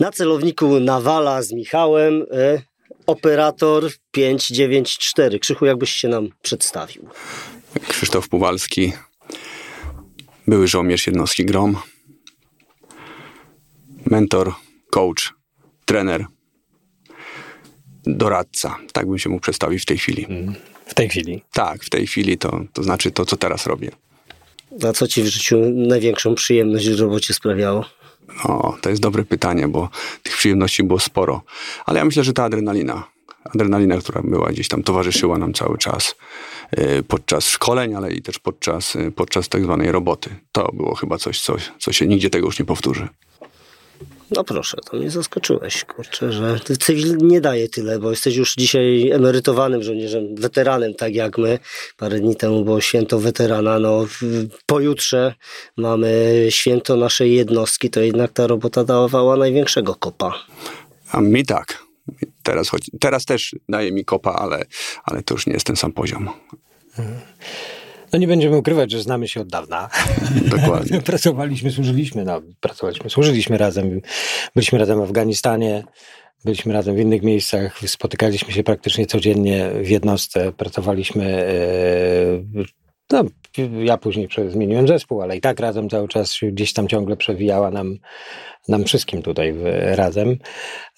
Na celowniku Nawala z Michałem, y, operator 594. Krzychu, jakbyś się nam przedstawił? Krzysztof Puwalski, były żołnierz jednostki GROM, mentor, coach, trener, doradca. Tak bym się mógł przedstawić w tej chwili. W tej chwili. Tak, w tej chwili to, to znaczy to, co teraz robię. A co ci w życiu największą przyjemność w robocie sprawiało? O, to jest dobre pytanie, bo tych przyjemności było sporo. Ale ja myślę, że ta adrenalina, adrenalina, która była gdzieś tam, towarzyszyła nam cały czas yy, podczas szkoleń, ale i też podczas, yy, podczas tak zwanej roboty. To było chyba coś, coś, co się nigdzie tego już nie powtórzy. No proszę, to mnie zaskoczyłeś, kurczę, że cywil nie daje tyle, bo jesteś już dzisiaj emerytowanym żołnierzem, weteranem, tak jak my. Parę dni temu było święto weterana, no pojutrze mamy święto naszej jednostki, to jednak ta robota dawała największego kopa. A mi tak. Teraz, choć, teraz też daje mi kopa, ale, ale to już nie jest ten sam poziom. No nie będziemy ukrywać, że znamy się od dawna. Dokładnie. Pracowaliśmy, służyliśmy, no, pracowaliśmy, służyliśmy razem. Byliśmy razem w Afganistanie, byliśmy razem w innych miejscach, spotykaliśmy się praktycznie codziennie w jednostce, pracowaliśmy. e, No, ja później zmieniłem zespół, ale i tak razem cały czas gdzieś tam ciągle przewijała nam, nam wszystkim tutaj razem.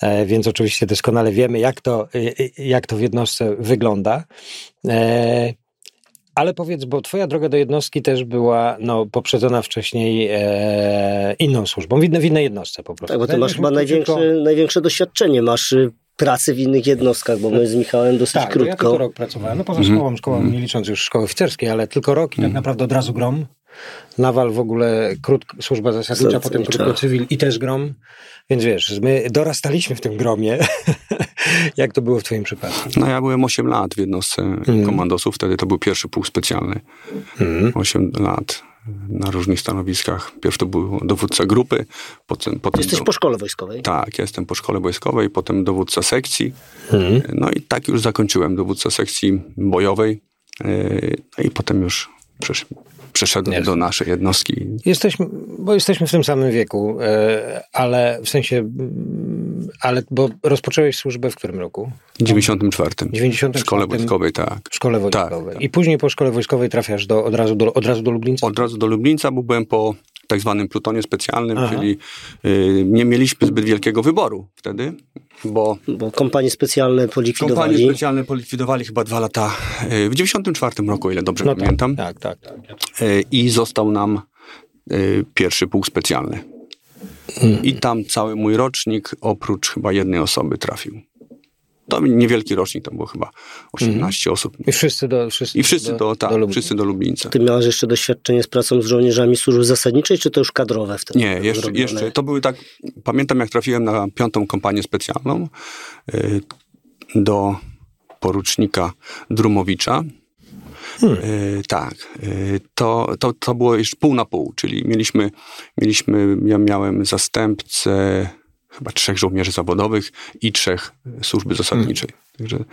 E, Więc oczywiście doskonale wiemy, jak to, e, jak to w jednostce wygląda. Ale powiedz, bo twoja droga do jednostki też była no, poprzedzona wcześniej e, inną służbą, w, innej- w innej jednostce po prostu. Tak, bo ty masz chyba największe, największe doświadczenie, masz y, pracy w innych jednostkach, bo my z Michałem dosyć Tak, bo ja krótko. tylko rok pracowałem, no poza szkołą, szkołą nie licząc już szkoły oficerskiej, ale tylko rok i tak naprawdę od razu grom. Nawal w ogóle krótko, służba zasadnicza, potem Zasadnicza. krótko cywil i też grom. Więc wiesz, my dorastaliśmy w tym gromie. Jak to było w twoim przypadku? No ja byłem 8 lat w jednostce komandosów, wtedy to był pierwszy pułk specjalny. 8 lat na różnych stanowiskach. Pierw to był dowódca grupy, potem... potem Jesteś do- po szkole wojskowej. Tak, ja jestem po szkole wojskowej, potem dowódca sekcji. No i tak już zakończyłem dowódca sekcji bojowej. Yy, No i potem już przesz- przeszedłem Jasne. do naszej jednostki. Jesteśmy, bo jesteśmy w tym samym wieku, e, ale w sensie, ale bo rozpocząłeś służbę w którym roku? W 94. 94. W szkole wojskowej, tak. W szkole Tak, wojskowej. tak. I później po szkole wojskowej trafiasz do, od, razu do, od razu do Lublińca? Od razu do Lublińca, bo byłem po tak zwanym plutonie specjalnym, Aha. czyli yy, nie mieliśmy zbyt wielkiego wyboru wtedy, bo Bo kompanie specjalne polikwidowali. kompanie specjalne polikwidowali chyba dwa lata, yy, w 94 roku, ile dobrze No tak, pamiętam. tak, tak, tak. E, i został nam e, pierwszy pułk specjalny. I tam cały mój rocznik, oprócz chyba jednej osoby, trafił. To niewielki rocznik, to było chyba 18 osób. I wszyscy do wszyscy I wszyscy do, tak, Lublina. wszyscy do Lublińca. Ty miałeś jeszcze doświadczenie z pracą z żołnierzami służby zasadniczej, czy to już kadrowe wtedy? Nie, jeszcze, jeszcze. To były tak. Pamiętam, jak trafiłem na piątą kompanię specjalną y, do porucznika Drumowicza. Y, tak, y, to, to, to było już pół na pół, czyli mieliśmy, mieliśmy ja miałem zastępcę chyba trzech żołnierzy zawodowych i trzech służby zasadniczej. Także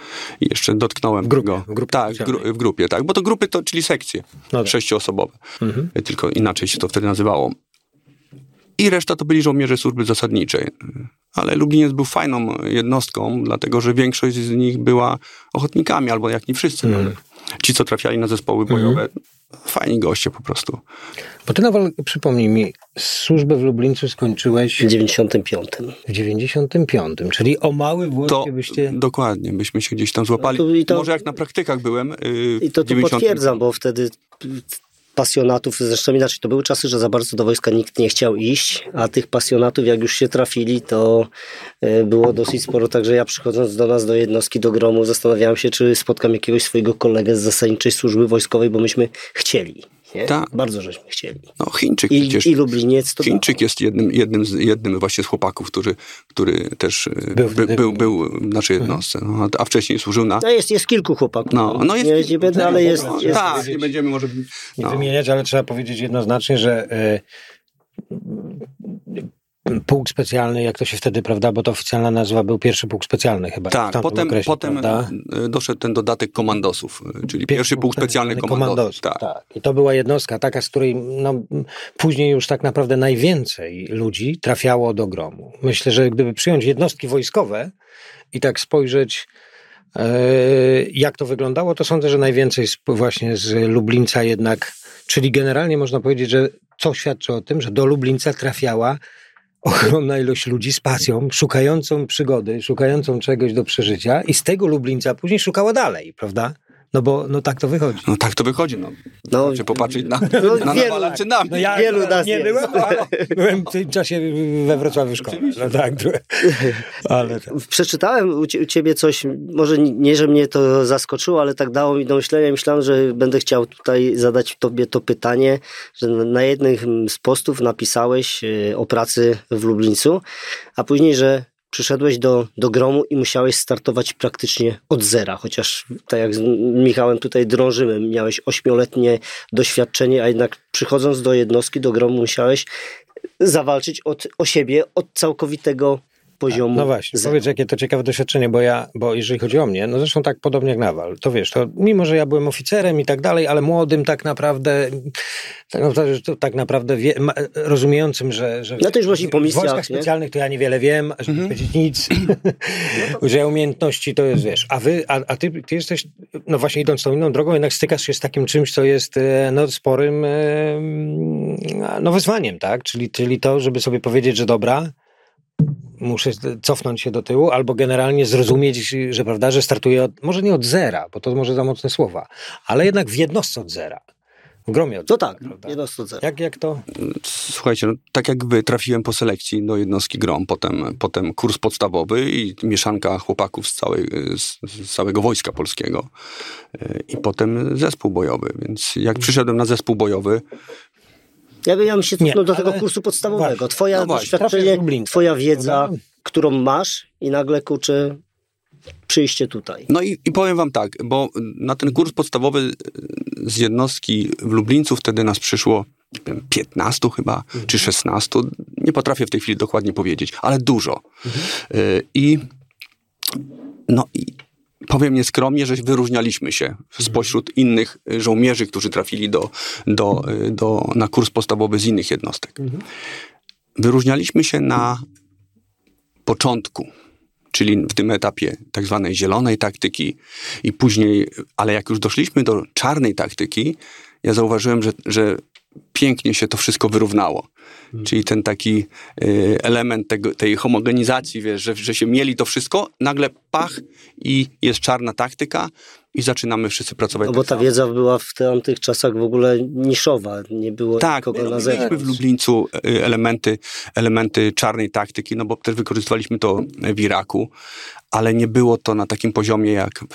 i jeszcze dotknąłem W grupie, tego. w grupie tak, w, gru, w grupie, tak. Bo to grupy to, czyli sekcje No tak. sześcioosobowe. Tylko inaczej się to wtedy nazywało. I reszta to byli żołnierze służby zasadniczej. Ale Lubliniec był fajną jednostką, dlatego że większość z nich była ochotnikami, albo jak nie wszyscy nawet. Ci, co trafiali na zespoły bojowe, fajni goście po prostu. Bo ty Nawal, przypomnij mi, służbę w Lublińcu skończyłeś W 95. w 95, czyli o mały To włoskie byście... dokładnie, byśmy się gdzieś tam złapali. No to i to- Może jak na praktykach byłem. Yy, I to tu 90 potwierdzam, bo wtedy pasjonatów, zresztą inaczej, to były czasy, że za bardzo do wojska nikt nie chciał iść, a tych pasjonatów, jak już się trafili, to e, było dosyć sporo, także ja przychodząc do nas, do jednostki, do gromu, zastanawiałem się, czy spotkam jakiegoś swojego kolegę z zasadniczej służby wojskowej, bo myśmy chcieli. Nie? Tak. Bardzo żeśmy chcieli. No Chińczyk I, przecież. i Lubliniec to Chińczyk jest jednym, jednym, z, jednym właśnie z chłopaków, który, który też Był był, wtedy- był, był w naszej jednostce, no, a wcześniej służył na... No jest, jest kilku chłopaków. No, no jest, nie, nie będę, ale jest, no, jest Tak, nie będziemy może... nie No. wymieniać, ale trzeba powiedzieć jednoznacznie, że e, pułk specjalny, jak to się wtedy, prawda, bo to oficjalna nazwa był pierwszy pułk specjalny chyba. Tak, potem, okresie, potem prawda? e, doszedł ten dodatek komandosów, e, czyli pierwszy pułk specjalny komandosów. Tak. tak. I to była jednostka taka, z której no, później już tak naprawdę najwięcej ludzi trafiało do gromu. Myślę, że gdyby przyjąć jednostki wojskowe i tak spojrzeć, e, jak to wyglądało, to sądzę, że najwięcej właśnie z Lublińca jednak, czyli generalnie można powiedzieć, że co świadczy o tym, że do Lublińca trafiała ogromna ilość ludzi z pasją, szukającą przygody, szukającą czegoś do przeżycia i z tego Lublińca później szukała dalej, prawda? No bo no tak to wychodzi. No tak to wychodzi. No. No, Wystarczy popatrzeć na, no, na wielu- nawalaczy nami. No ja Wielu akurat nas nie jest. byłem, ale byłem w tym czasie we Wrocławiu szkole. No tak, ale tak. Przeczytałem u cie- u ciebie coś, może nie, że mnie to zaskoczyło, ale tak dało mi do myślenia. Myślałem, że będę chciał tutaj zadać tobie to pytanie, że na jednym z postów napisałeś e, o pracy w Lublińcu, a później, że przyszedłeś do, do gromu i musiałeś startować praktycznie od zera, chociaż tak jak z Michałem tutaj drążymy, miałeś ośmioletnie doświadczenie, a jednak przychodząc do jednostki, do gromu musiałeś zawalczyć od, o siebie od całkowitego poziomu No właśnie, zero. powiedz, jakie to ciekawe doświadczenie, bo ja, bo jeżeli chodzi o mnie, no zresztą tak podobnie jak Nawal, to wiesz, to mimo, że ja byłem oficerem i tak dalej, ale młodym tak naprawdę, tak, no, to, to, tak naprawdę wie, ma, rozumiejącym, że, że No to już właśnie po w misjach, wojskach nie? specjalnych to ja niewiele wiem, żeby nie powiedzieć nic, że umiejętności to jest, wiesz, a wy, a, a ty, ty jesteś, no właśnie idąc tą inną drogą, jednak stykasz się z takim czymś, co jest e, no, sporym no, wyzwaniem, tak, czyli, czyli to, żeby sobie powiedzieć, że dobra, muszę cofnąć się do tyłu, albo generalnie zrozumieć, że prawda, że startuję od, może nie od zera, bo to może za mocne słowa, ale jednak w jednostce od zera. W gromie od To zera, tak, prawda? jedno z zero. Jak, jak to? Słuchajcie, no, tak jak wy trafiłem po selekcji do jednostki GROM, potem, potem kurs podstawowy i mieszanka chłopaków z, całej, z, z całego wojska polskiego e, i potem zespół bojowy. Więc jak przyszedłem na zespół bojowy, Ja bym, ja bym się Nie, cofnął do ale- tego kursu podstawowego. Właśnie. Twoja No właśnie, doświadczenie, twoja wiedza, prawda? którą masz i nagle kurczę przyjście tutaj. No i, i powiem wam tak, bo na ten kurs podstawowy z jednostki w Lublińcu wtedy nas przyszło nie wiem, 15 chyba, czy 16. Nie potrafię w tej chwili dokładnie powiedzieć, ale dużo. E, I no i powiem nieskromnie, że wyróżnialiśmy się spośród innych e, żołnierzy, którzy trafili do, do, do, na kurs podstawowy z innych jednostek. Wyróżnialiśmy się na początku, czyli w tym etapie tak zwanej zielonej taktyki i później, ale jak już doszliśmy do czarnej taktyki, ja zauważyłem, że, że pięknie się to wszystko wyrównało. Czyli ten taki y, element tego, tej homogenizacji, wiesz, że, że się mieli to wszystko, nagle pach i jest czarna taktyka i zaczynamy wszyscy pracować No bo tak ta samo. wiedza była w tamtych czasach w ogóle niszowa, nie było Tak, nikogo my na zewnątrz. w Lublińcu y, elementy, elementy czarnej taktyki, no bo też wykorzystywaliśmy to w Iraku, ale nie było to na takim poziomie jak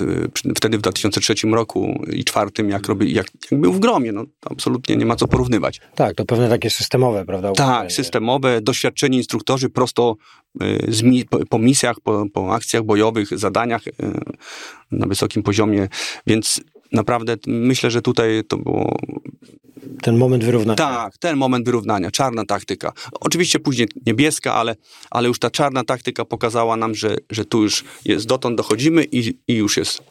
wtedy w 2003 roku i czwartym, jak, robi, jak, jak był w Gromie. No, absolutnie nie ma co porównywać. Tak, to pewne takie systemowe, prawda? Tak, systemowe, doświadczeni instruktorzy prosto y, z mi, po, po misjach, po, po akcjach bojowych, zadaniach y, na wysokim poziomie, więc naprawdę myślę, że tutaj to było Ten moment wyrównania. tak, ten moment wyrównania, czarna taktyka. Oczywiście później niebieska, ale, ale już ta czarna taktyka pokazała nam, że, że tu już jest, dotąd dochodzimy i, i już jest,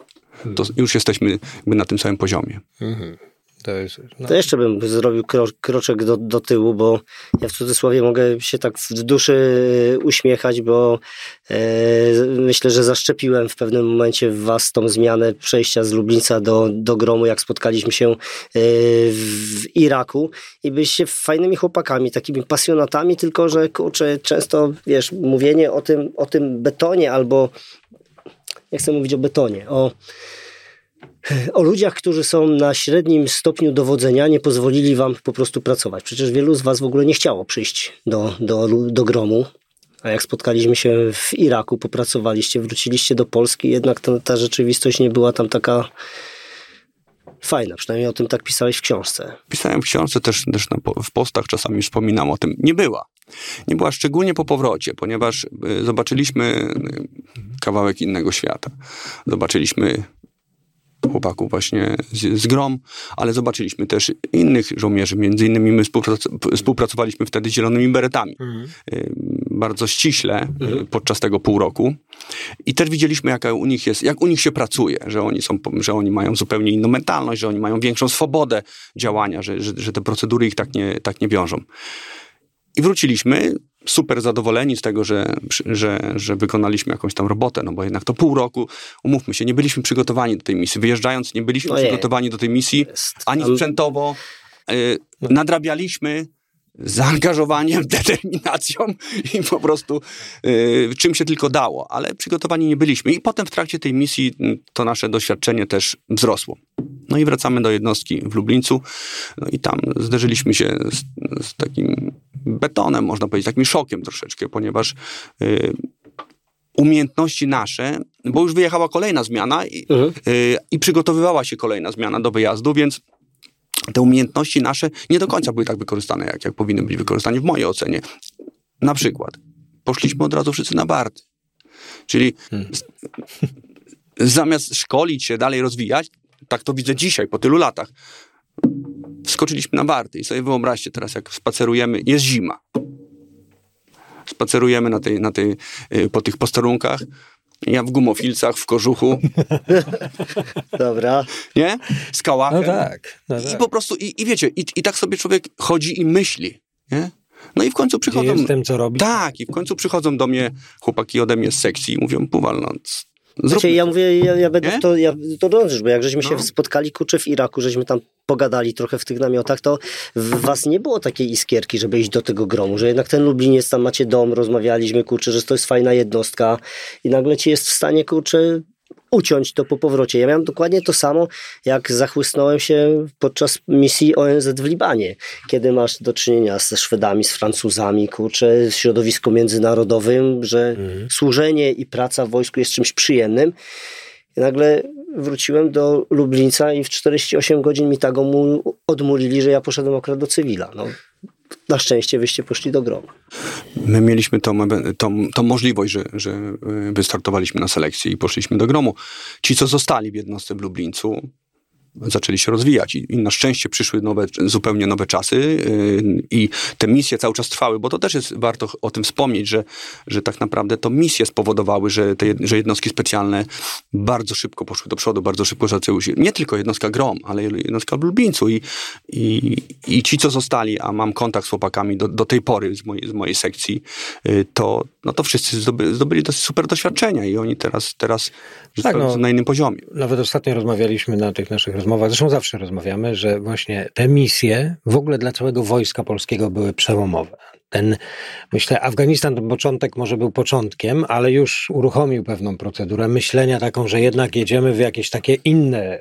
to, już jesteśmy jakby na tym samym poziomie. Mhm. To jest, no, To jeszcze bym zrobił kro, kroczek do, do tyłu, bo ja w cudzysłowie mogę się tak w duszy uśmiechać, bo e, myślę, że zaszczepiłem w pewnym momencie w was tą zmianę przejścia z Lublińca do, do Gromu, jak spotkaliśmy się e, w Iraku. I byliście fajnymi chłopakami, takimi pasjonatami, tylko że kurczę, często wiesz, mówienie o tym, o tym betonie albo nie chcę mówić o betonie, o o ludziach, którzy są na średnim stopniu dowodzenia, nie pozwolili wam po prostu pracować. Przecież wielu z was w ogóle nie chciało przyjść do, do, do gromu. A jak spotkaliśmy się w Iraku, popracowaliście, wróciliście do Polski, jednak ta, ta rzeczywistość nie była tam taka fajna. Przynajmniej o tym tak pisałeś w książce. Pisałem w książce, też, też na, w postach czasami wspominam o tym. Nie była. Nie była szczególnie po powrocie, ponieważ y, zobaczyliśmy y, kawałek innego świata. Zobaczyliśmy chłopaków właśnie z, z Grom, ale zobaczyliśmy też innych żołnierzy, między innymi my współprac- współpracowaliśmy wtedy z Zielonymi Beretami. Y, Bardzo ściśle y, podczas tego pół roku. I też widzieliśmy, jaka u nich jest, jak u nich się pracuje, że oni, są, że oni mają zupełnie inną mentalność, że oni mają większą swobodę działania, że, że, że te procedury ich tak nie, tak nie wiążą. I wróciliśmy super zadowoleni z tego, że, że, że wykonaliśmy jakąś tam robotę, no bo jednak to pół roku, umówmy się, nie byliśmy przygotowani do tej misji. Wyjeżdżając, nie byliśmy Ojej. przygotowani do tej misji, ani sprzętowo. Y, nadrabialiśmy zaangażowaniem, determinacją i po prostu y, czym się tylko dało, ale przygotowani nie byliśmy. I potem w trakcie tej misji y, to nasze doświadczenie też wzrosło. No i wracamy do jednostki w Lublińcu. No i tam zderzyliśmy się z, z takim betonem, można powiedzieć, takim szokiem troszeczkę, ponieważ y, umiejętności nasze, bo już wyjechała kolejna zmiana i, Mhm. y, i przygotowywała się kolejna zmiana do wyjazdu, więc te umiejętności nasze nie do końca były tak wykorzystane, jak, jak powinny być wykorzystane w mojej ocenie. Na przykład poszliśmy od razu wszyscy na barty. Czyli z, zamiast szkolić się, dalej rozwijać, tak to widzę dzisiaj, po tylu latach, wskoczyliśmy na barty i sobie wyobraźcie teraz, jak spacerujemy, jest zima. Spacerujemy na tej, na tej, y, po tych posterunkach, ja w gumofilcach, w kożuchu, Dobra. nie? Z kałachem. No tak. No I tak. po prostu, i, i wiecie, i, i tak sobie człowiek chodzi i myśli, nie? No i w końcu Gdzie przychodzą... jestem, co robić? Tak, i w końcu przychodzą do mnie chłopaki ode mnie z sekcji i mówią, Puwal, no, Znaczy, ja mówię, ja, ja będę Nie? w to, ja to dążysz, bo jak żeśmy się No. spotkali, kurczę, w Iraku, żeśmy tam pogadali trochę w tych namiotach, to w was nie było takiej iskierki, żeby iść do tego gromu, że jednak ten Lubliniec, tam macie dom, rozmawialiśmy, kurczę, że to jest fajna jednostka i nagle ci jest w stanie, kurczę, uciąć to po powrocie. Ja miałem dokładnie to samo, jak zachłysnąłem się podczas misji ONZ w Libanie, kiedy masz do czynienia ze Szwedami, z Francuzami, kurczę, w środowisku międzynarodowym, że służenie i praca w wojsku jest czymś przyjemnym. I nagle wróciłem do Lublińca i w 48 godzin mi tak mu odmulili, że ja poszedłem akurat do cywila. No, na szczęście wyście poszli do gromu. My mieliśmy tą, tą, tą możliwość, że, że y, wystartowaliśmy na selekcji i poszliśmy do gromu. Ci, co zostali w jednostce w Lublińcu, zaczęli się rozwijać i, i na szczęście przyszły nowe, zupełnie nowe czasy yy, i te misje cały czas trwały, bo to też jest warto o tym wspomnieć, że, że tak naprawdę to misje spowodowały, że te że jednostki specjalne bardzo szybko poszły do przodu, bardzo szybko zaczęły się, nie tylko jednostka GROM, ale jednostka w Lublińcu i, i, i ci, co zostali, a mam kontakt z chłopakami do, do tej pory z mojej, z mojej sekcji, yy, to, no to wszyscy zdoby, zdobyli dosyć super doświadczenia i oni teraz, teraz Tak, są no. na innym poziomie. Nawet ostatnio rozmawialiśmy na tych naszych rozmowach, zresztą zawsze rozmawiamy, że właśnie te misje w ogóle dla całego wojska polskiego były przełomowe. Ten, myślę, Afganistan to początek może był początkiem, ale już uruchomił pewną procedurę myślenia taką, że jednak jedziemy w jakieś takie inne,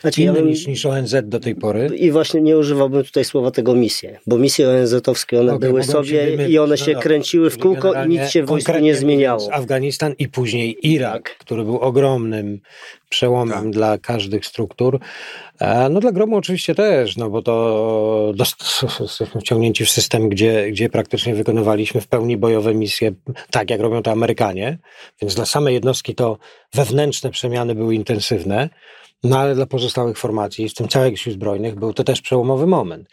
Znaczy, ja inne bym- niż, niż ONZ do tej pory. I właśnie nie używałbym tutaj słowa tego misje, bo misje ONZ-owskie one Okej, były sobie i one no się dobra. kręciły w kółko i nic się w wojsku nie zmieniało. Afganistan i później Irak, Tak. który był ogromnym przełomem Tak. dla każdych struktur. E, No dla gromu oczywiście też, no bo to jesteśmy wciągnięci w system, gdzie, gdzie praktycznie wykonywaliśmy w pełni bojowe misje, tak jak robią to Amerykanie, więc dla samej jednostki to wewnętrzne przemiany były intensywne, no ale dla pozostałych formacji, w tym całych sił zbrojnych, był to też przełomowy moment.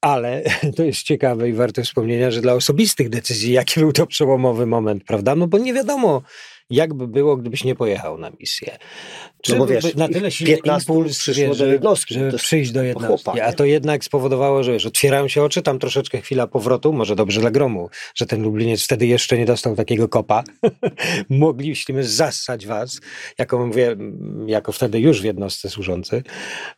Ale to jest ciekawe i warte wspomnienia, że dla osobistych decyzji, jaki był to przełomowy moment, prawda? No bo nie wiadomo, jak by było, gdybyś nie pojechał na misję. Czy No bo wiesz, na tyle silny 15 impuls, przyszło wiesz, do jednostki, żeby to jest przyjść do jednostki. chłopak, A to jednak spowodowało, że wiesz, otwierają się oczy, tam troszeczkę chwila powrotu, może dobrze dla gromu, że ten Lubliniec wtedy jeszcze nie dostał takiego kopa. Mogliśmy zassać was, jako mówię, jako wtedy już w jednostce służący.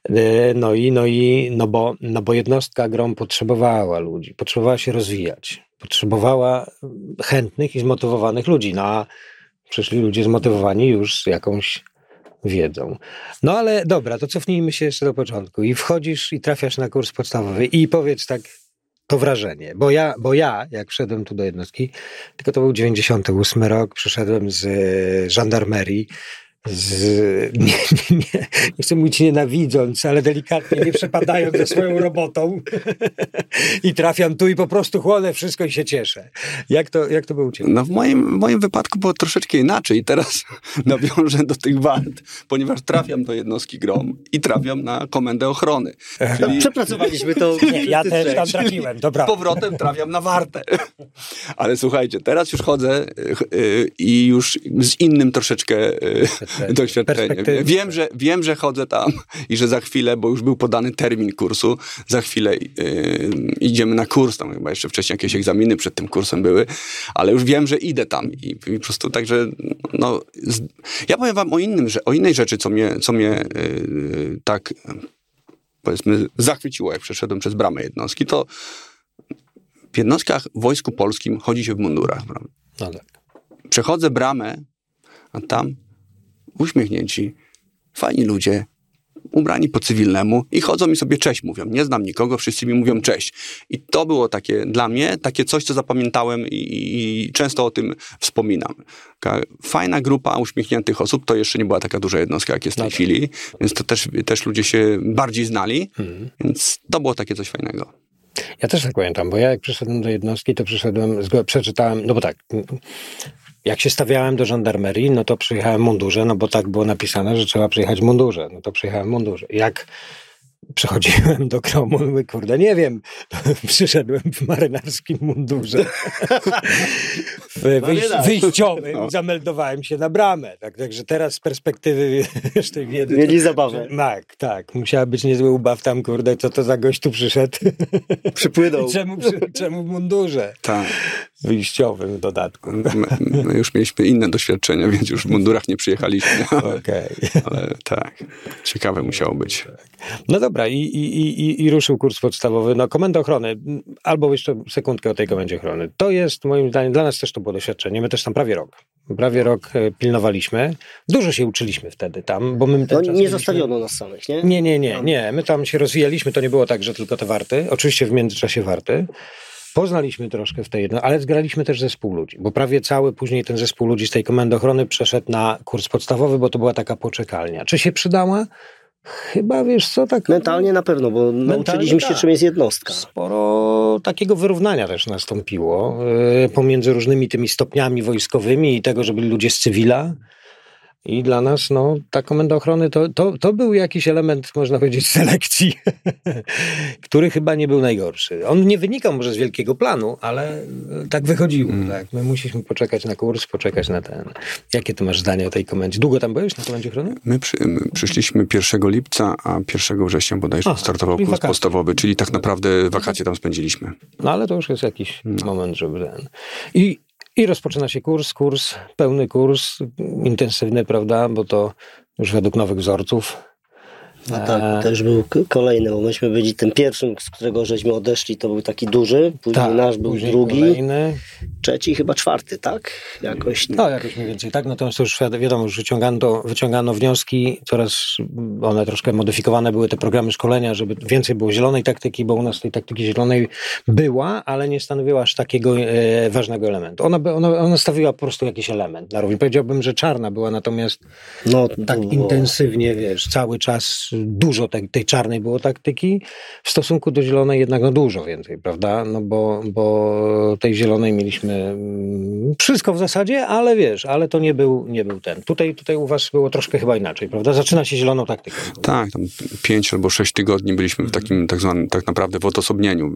E, No i, no i, no bo, no bo jednostka grom potrzebowała ludzi, potrzebowała się rozwijać, potrzebowała chętnych i zmotywowanych ludzi, no a przyszli ludzie zmotywowani już jakąś wiedzą. No ale dobra, to cofnijmy się jeszcze do początku i wchodzisz i trafiasz na kurs podstawowy i powiedz tak to wrażenie, bo ja, bo ja jak wszedłem tu do jednostki, tylko to był 98 rok, przyszedłem z e, żandarmerii, z, nie, nie, nie, nie chcę mówić nienawidząc, ale delikatnie nie przepadając za swoją robotą i trafiam tu i po prostu chłonę wszystko i się cieszę. Jak to, jak to było u Ciebie? No w moim, w moim wypadku było troszeczkę inaczej. Teraz nawiążę do tych wart, ponieważ trafiam do jednostki GROM i trafiam na komendę ochrony. Czyli Przepracowaliśmy to. Nie, ja też tam trafiłem, dobra. powrotem trafiam na wartę. Ale słuchajcie, teraz już chodzę y, y, i już z innym troszeczkę doświadczeniem. Perspektywy. Wiem że, wiem, że chodzę tam i że za chwilę, bo już był podany termin kursu, za chwilę y, idziemy na kurs, tam chyba jeszcze wcześniej jakieś egzaminy przed tym kursem były, ale już wiem, że idę tam i, i po prostu także, no, z, ja powiem wam o innym, że, o innej rzeczy, co mnie, co mnie y, tak powiedzmy zachwyciło, jak przeszedłem przez bramę jednostki, to w jednostkach w Wojsku Polskim chodzi się w mundurach. Prawda? No tak. Przechodzę bramę, a tam uśmiechnięci, fajni ludzie, ubrani po cywilnemu i chodzą mi sobie cześć mówią. Nie znam nikogo, wszyscy mi mówią cześć. I to było takie dla mnie, takie coś, co zapamiętałem i, i często o tym wspominam. Taka fajna grupa uśmiechniętych osób, to jeszcze nie była taka duża jednostka, jak jest w tej No tak. chwili, więc to też, też ludzie się bardziej znali, Mhm. więc to było takie coś fajnego. Ja też tak pamiętam, bo ja jak przyszedłem do jednostki, to przyszedłem, przeczytałem, no bo tak, jak się stawiałem do żandarmerii, no to przyjechałem w mundurze, no bo tak było napisane, że trzeba przyjechać w mundurze, no to przyjechałem w mundurze. Jak przechodziłem do gromu, mówię, kurde, nie wiem, przyszedłem w marynarskim mundurze. w wyjś, wyjściowym No. zameldowałem się na bramę. Tak, także teraz z perspektywy wiesz, tej wiedzy... to- Mieli zabawę. Tak, tak. Musiała być niezły ubaw tam, kurde, co to za gość tu przyszedł. Przypłynął. Czemu, czemu w mundurze Tak. Wyjściowym w dodatku? My, my już mieliśmy inne doświadczenia, więc już w mundurach nie przyjechaliśmy. Ale, Okej. ale tak, ciekawe musiało być. No dobra, i, i, i, i ruszył kurs podstawowy. No, komenda ochrony, albo jeszcze sekundkę o tej komendzie ochrony. To jest, moim zdaniem, dla nas też to było doświadczenie. My też tam prawie rok. Prawie rok e, pilnowaliśmy. Dużo się uczyliśmy wtedy tam, bo my ten No, czas nie mieliśmy- zostawiono nas samych, nie? Nie, nie, nie, nie. My tam się rozwijaliśmy, to nie było tak, że tylko te warty. Oczywiście w międzyczasie warty. Poznaliśmy troszkę w tej jedno, ale zgraliśmy też zespół ludzi, bo prawie cały później ten zespół ludzi z tej komendy ochrony przeszedł na kurs podstawowy, bo to była taka poczekalnia. Czy się przydała? Chyba, wiesz co, tak... Mentalnie na pewno, bo nauczyliśmy się, tak. czym jest jednostka. Sporo takiego wyrównania też nastąpiło e, pomiędzy różnymi tymi stopniami wojskowymi i tego, że byli ludzie z cywila. I dla nas no, ta komenda ochrony to, to, to był jakiś element, można powiedzieć, selekcji, który chyba nie był najgorszy. On nie wynikał może z wielkiego planu, ale e, tak wychodziło. Tak. My musieliśmy poczekać na kurs, poczekać na ten. Jakie ty masz zdanie o tej komendzie? Długo tam byłeś na komendzie ochrony? My, przy, my przyszliśmy 1 lipca, a 1 września bodajże Aha, startował kurs wakacje. podstawowy, czyli tak naprawdę wakacje tam spędziliśmy. No ale to już jest jakiś moment, żeby ten. I, I rozpoczyna się kurs, kurs, pełny kurs, intensywny, prawda, bo to już według nowych wzorców. A tak, też był kolejny, bo myśmy byli tym pierwszym, z którego żeśmy odeszli, to był taki duży, później Tak, nasz był później drugi, Kolejny. trzeci, chyba czwarty, tak? Jakoś. No, jakoś mniej więcej tak. Natomiast to już wi- wiadomo, już wyciągano, wyciągano wnioski, coraz one troszkę modyfikowane były te programy szkolenia, żeby więcej było zielonej taktyki, bo u nas tej taktyki zielonej była, ale nie stanowiła aż takiego e, ważnego elementu. Ona, ona, ona stawiła po prostu jakiś element na równi. Powiedziałbym, że czarna była, natomiast No, tak było- intensywnie, wiesz, cały czas dużo tej, tej czarnej było taktyki, w stosunku do zielonej jednak no dużo więcej, prawda? No bo, bo tej zielonej mieliśmy mm, wszystko w zasadzie, ale wiesz, ale to nie był, nie był ten. Tutaj, tutaj u was było troszkę chyba inaczej, prawda? Zaczyna się zieloną taktyką. Tak, tam 5 albo 6 tygodni byliśmy w takim tak zwanym, tak naprawdę w odosobnieniu,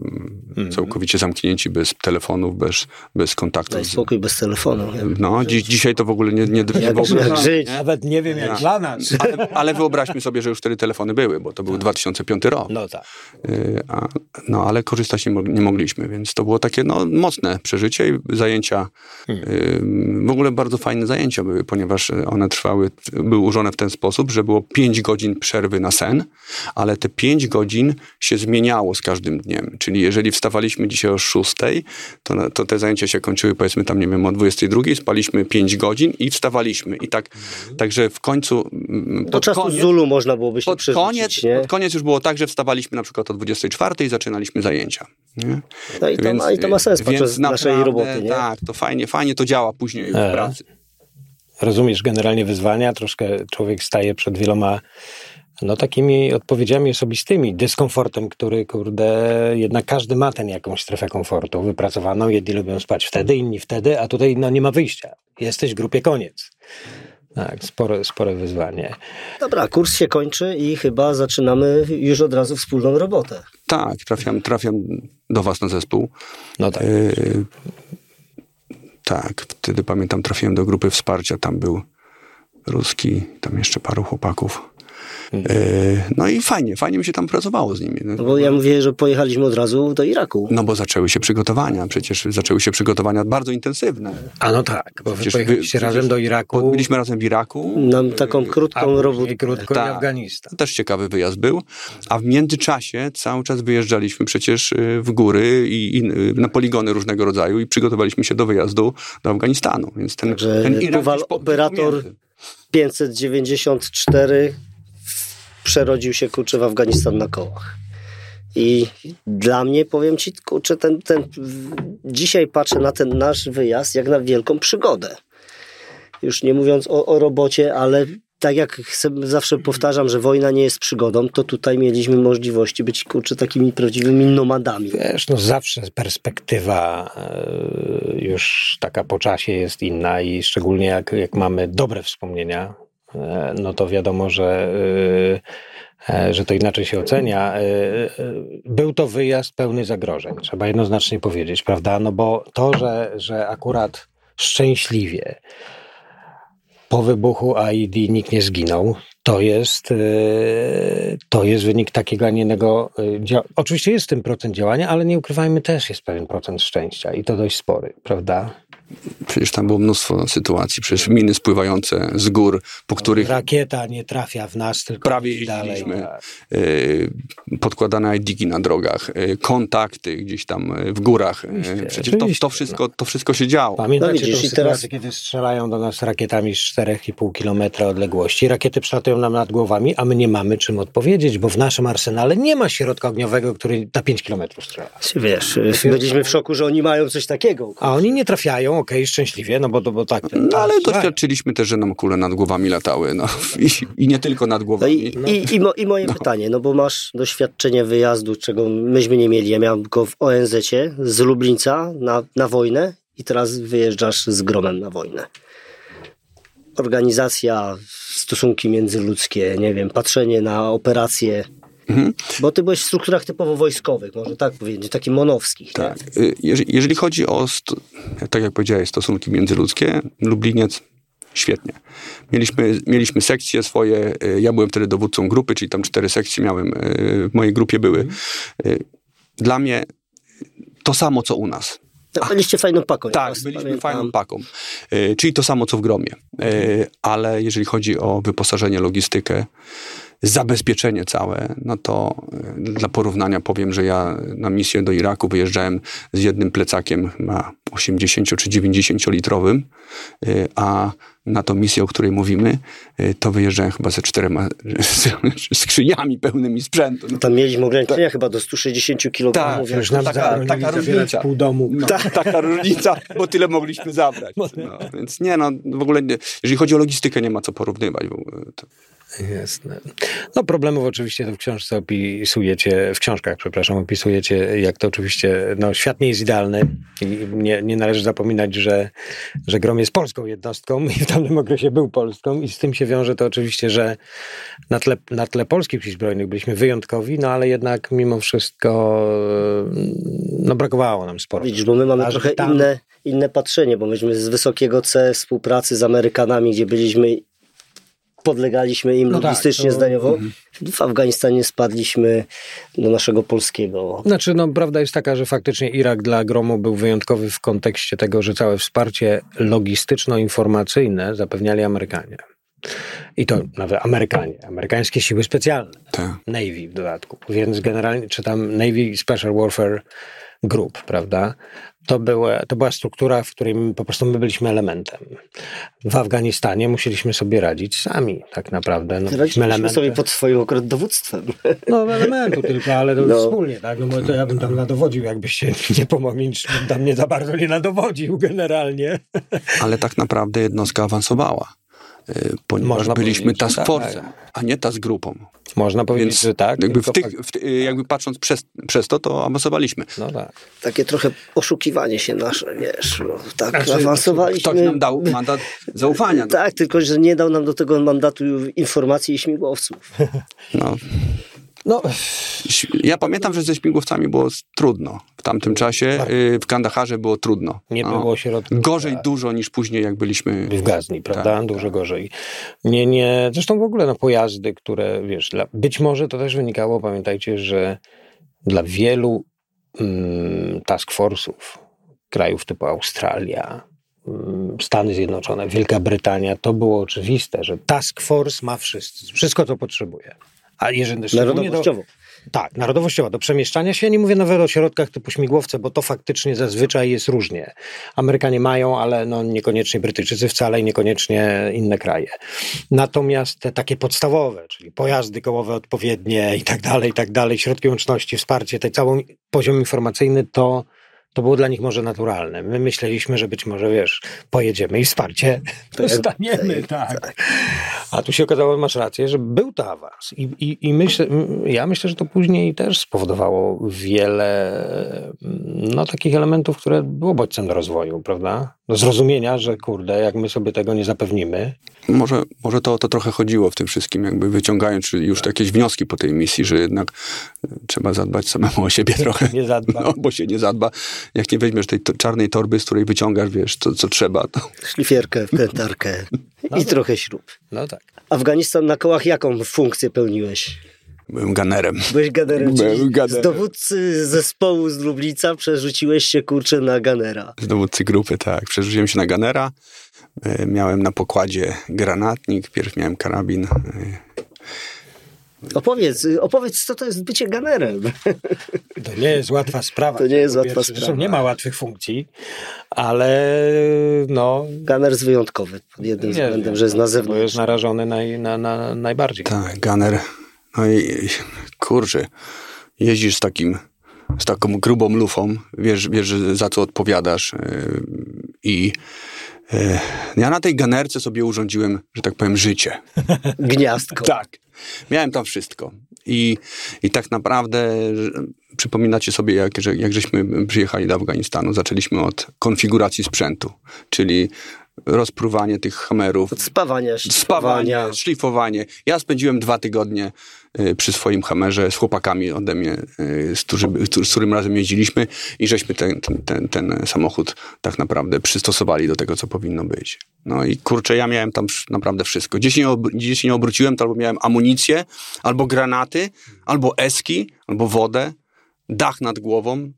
całkowicie zamknięci, bez telefonów, bez, bez kontaktu. Daj spokój bez telefonu. No, dziś, dzisiaj to w ogóle nie, nie, nie Jak, jak wyobrażamy, żyć? Nawet nie wiem jak Ja. dla nas. Ale, ale wyobraźmy sobie, że już wtedy telefony były, bo to był 2005 rok. No tak. Y, A, no, ale korzystać nie, nie mogliśmy, więc to było takie no, mocne przeżycie i zajęcia. y, W ogóle bardzo fajne zajęcia były, ponieważ one trwały, były ułożone w ten sposób, że było 5 godzin przerwy na sen, ale te 5 godzin się zmieniało z każdym dniem. Czyli jeżeli wstawaliśmy dzisiaj o 6, to, to te zajęcia się kończyły powiedzmy tam, nie wiem, o 22, spaliśmy 5 godzin i wstawaliśmy. I tak, także w końcu mm, Do pod czasu koniec, Zulu można byłoby się pod przerzucić, koniec, nie? pod koniec już było tak, że wstawaliśmy na przykład o 24 i zaczynaliśmy zajęcia. Nie? No i to, ma, i to ma sens więc podczas naszej naprawdę, roboty, nie? Tak, to fajnie, fajnie to działa później w E. pracy. rozumiesz generalnie wyzwania, troszkę człowiek staje przed wieloma no takimi odpowiedziami osobistymi, dyskomfortem, który, kurde, jednak każdy ma ten jakąś strefę komfortu wypracowaną. Jedni lubią spać wtedy, inni wtedy, a tutaj no nie ma wyjścia. Jesteś w grupie koniec. Tak, spore, spore wyzwanie. Dobra, kurs się kończy i chyba zaczynamy już od razu wspólną robotę. Tak, trafiam, trafiam do was na zespół. No tak. Yy, tak, wtedy pamiętam, trafiłem do grupy wsparcia, tam był Ruski, tam jeszcze paru chłopaków. Yy, no i fajnie, fajnie mi się tam pracowało z nimi. No bo ja mówię, że pojechaliśmy od razu do Iraku. No bo zaczęły się przygotowania, przecież zaczęły się przygotowania bardzo intensywne. A no tak, bo Przecież pojechaliście wy- razem do Iraku, Byliśmy razem w Iraku. Nam taką krótką a robotę. krótko i Tak. Afganistan. To też ciekawy wyjazd był. A w międzyczasie cały czas wyjeżdżaliśmy przecież y, w góry i, i y, na poligony różnego rodzaju i przygotowaliśmy się do wyjazdu do Afganistanu. Więc ten, Także ten Irak operator pomiędzy. 594 przerodził się kurczę w Afganistan na kołach. I dla mnie, powiem ci, kurczę, ten, ten, dzisiaj patrzę na ten nasz wyjazd jak na wielką przygodę. Już nie mówiąc o, o robocie, ale tak jak zawsze powtarzam, że wojna nie jest przygodą, to tutaj mieliśmy możliwości być, kurczę, takimi prawdziwymi nomadami. Wiesz, no zawsze perspektywa e, już taka po czasie jest inna i szczególnie jak, jak mamy dobre wspomnienia, no to wiadomo, że, e, e, że to inaczej się ocenia. E, e, Był to wyjazd pełny zagrożeń, trzeba jednoznacznie powiedzieć, prawda? No bo to, że, że akurat szczęśliwie po wybuchu AID nikt nie zginął. To jest, e, to jest wynik takiego, a nie innego działania. Oczywiście jest w tym procent działania, ale nie ukrywajmy, też jest pewien procent szczęścia i to dość spory, prawda? Przecież tam było mnóstwo sytuacji, przecież miny spływające z gór, po których Rakieta nie trafia w nas, tylko prawie dalej. y, podkładane ID-ki na drogach, y, kontakty gdzieś tam y, w górach. Oczywiście, Przecież to, oczywiście, to, wszystko, to wszystko się działo. Pamiętacie No widzisz, teraz- kiedy strzelają do nas rakietami z 4,5 kilometra odległości. Rakiety przelatują nam nad głowami, a my nie mamy czym odpowiedzieć, bo w naszym arsenale nie ma środka ogniowego, który na 5 kilometrów strzela. Wiesz, byliśmy w szoku, że oni mają coś takiego. A oni nie trafiają, okej, szczęśliwie, no bo, to- bo tak. No ale tak, doświadczyliśmy też, że nam kule nad głowami latały. No. I, I nie tylko nad No głowami. i, i, i, mo, i moje pytanie, no bo masz doświadczenie wyjazdu, czego myśmy nie mieli. Ja miałem go w ONZ-cie z Lublińca na, na wojnę i teraz wyjeżdżasz z gromem na wojnę. Organizacja, stosunki międzyludzkie, nie wiem, patrzenie na operacje. Mhm. Bo ty byłeś w strukturach typowo wojskowych, może tak powiedzieć, takich monowskich. Tak. Y, Jeżeli, jeżeli chodzi o, tak jak powiedziałeś, stosunki międzyludzkie, Lubliniec, świetnie. Mieliśmy, mieliśmy sekcje swoje, y, ja byłem wtedy dowódcą grupy, czyli tam cztery sekcje miałem, y, w mojej grupie były. Y, Dla mnie to samo, co u nas. No, byliście fajną paką. Tak, byliśmy pamiętam. fajną paką. Czyli to samo, co w gromie. Y, Ale jeżeli chodzi o wyposażenie, logistykę, zabezpieczenie całe, no to y, dla porównania powiem, że ja na misję do Iraku wyjeżdżałem z jednym plecakiem na 80 czy 90 litrowym, y, a na tą misję, o której mówimy, y, to wyjeżdżałem chyba ze czterema skrzyniami pełnymi sprzętu. No, Tam mieliśmy ograniczenia chyba do 160 kg. Tak, Już nam Taka- zabronili taka zabierać różnica. pół domu. no, taka różnica, bo tyle mogliśmy zabrać. No, więc nie, no w ogóle, jeżeli chodzi o logistykę, nie ma co porównywać. To, Jasne. No problemów oczywiście to w książce opisujecie, w książkach, przepraszam, opisujecie, jak to oczywiście, no świat nie jest idealny i nie, nie należy zapominać, że, że Grom jest polską jednostką i w tamtym okresie był polską i z tym się wiąże to oczywiście, że na tle, na tle polskich sił zbrojnych byliśmy wyjątkowi, no ale jednak mimo wszystko no brakowało nam sporo. Widzisz, bo my mamy A trochę tam- inne, inne patrzenie, bo myśmy z wysokiego C współpracy z Amerykanami, gdzie byliśmy, podlegaliśmy im No tak, logistycznie, to- zdaniowo. W Afganistanie spadliśmy do naszego polskiego. Znaczy, no, prawda jest taka, że faktycznie Irak dla Gromu był wyjątkowy w kontekście tego, że całe wsparcie logistyczno-informacyjne zapewniali Amerykanie. I to nawet Amerykanie, amerykańskie siły specjalne, tak. Navy w dodatku. Więc generalnie, czy tam Navy Special Warfare grup, prawda? To, były, to była struktura, w której my, po prostu my byliśmy elementem. W Afganistanie musieliśmy sobie radzić sami, tak naprawdę. No, Radziliśmy elementem. sobie pod swoim akurat dowództwem. No elementu tylko, ale No. wspólnie, tak? No bo to ja bym tam nadowodził, jakbyście nie pomogli, niż bym tam nie za bardzo nie nadowodził generalnie. Ale tak naprawdę jednostka awansowała. y, Ponieważ Można byliśmy powiedzieć, task tak. force'em, a nie task grupą. Można powiedzieć, Więc że tak. jakby, w tych, w, ty- jakby patrząc przez, przez to, to awansowaliśmy. No tak. Takie trochę oszukiwanie się nasze, wiesz. No, tak Znaczy, awansowaliśmy. Ktoś nam dał mandat zaufania. Tak, tylko że nie dał nam do tego mandatu informacji i śmigłowców. No, No, Ja pamiętam, że ze śmigłowcami było trudno. W tamtym czasie y, w Kandaharze było trudno. nie No. było środków. Gorzej tak. dużo niż później, jak byliśmy. w Gazni, prawda? Tak, Dużo gorzej. Nie, nie, zresztą w ogóle no, pojazdy, które, wiesz, dla, być może to też wynikało, pamiętajcie, że dla wielu mm, task force'ów, krajów typu Australia, mm, Stany Zjednoczone, Wielka Brytania, to było oczywiste, że task force ma wszystko, wszystko co potrzebuje. A jeżeli szczególnie do, Narodowościowo. tak, narodowościowa, do przemieszczania się. Ja nie mówię nawet o środkach typu śmigłowce, bo to faktycznie zazwyczaj jest różnie. Amerykanie mają, ale no niekoniecznie Brytyjczycy wcale i niekoniecznie inne kraje. Natomiast te takie podstawowe, czyli pojazdy kołowe odpowiednie i tak dalej, i tak dalej, środki łączności, wsparcie, ten cały poziom informacyjny, to to było dla nich może naturalne. My myśleliśmy, że być może, wiesz, pojedziemy i wsparcie dostaniemy, tak. A tu się okazało, masz rację, że był to awans. I, i, i myślę, m, ja myślę, że to później też spowodowało wiele no, takich elementów, które było bodźcem do rozwoju, prawda? Zrozumienia, że kurde, jak my sobie tego nie zapewnimy, Może, może to o to trochę chodziło w tym wszystkim, jakby wyciągając już jakieś wnioski po tej misji, że jednak y, trzeba zadbać samemu o siebie trochę. nie zadba. No, bo się nie zadba. Jak nie weźmiesz tej to, czarnej torby, z której wyciągasz, wiesz, co, co trzeba, to Szlifierkę, wkrętarkę i trochę śrub. No tak. Afganistan na kołach jaką funkcję pełniłeś? Byłem ganerem. Byłeś ganerem, Byłem ganerem. z dowódcy zespołu z Lublica przerzuciłeś się kurczę na ganera. Z dowódcy grupy, tak. Przerzuciłem się na ganera. Y, Miałem na pokładzie granatnik, pierw miałem karabin. y, Opowiedz, opowiedz co to jest bycie ganerem. To nie jest łatwa sprawa. To nie jest łatwa zresztą sprawa. Nie ma łatwych funkcji, ale no... Ganer jest wyjątkowy pod jednym nie względem, że jest na Bo jest zewnątrz. narażony naj, na, na, najbardziej. Tak, gunner. No i kurczę, jeździsz z takim, z taką grubą lufą, wiesz, wiesz za co odpowiadasz yy, i yy, ja na tej ganerce sobie urządziłem, że tak powiem, życie. Gniazdko. Tak. Miałem tam wszystko. I, i tak naprawdę przypominacie sobie, jak, że, jak żeśmy przyjechali do Afganistanu, zaczęliśmy od konfiguracji sprzętu, czyli rozpruwanie tych hamerów, Od spawania, spawanie, szlifowanie. Ja spędziłem dwa tygodnie y, przy swoim hamerze z chłopakami ode mnie, y, z, którzy, z którym razem jeździliśmy i żeśmy ten, ten, ten, ten samochód tak naprawdę przystosowali do tego, co powinno być. No i kurczę, ja miałem tam naprawdę wszystko. Gdzie się nie, ob- gdzie się nie obróciłem, to albo miałem amunicję, albo granaty, albo eski, albo wodę, dach nad głową,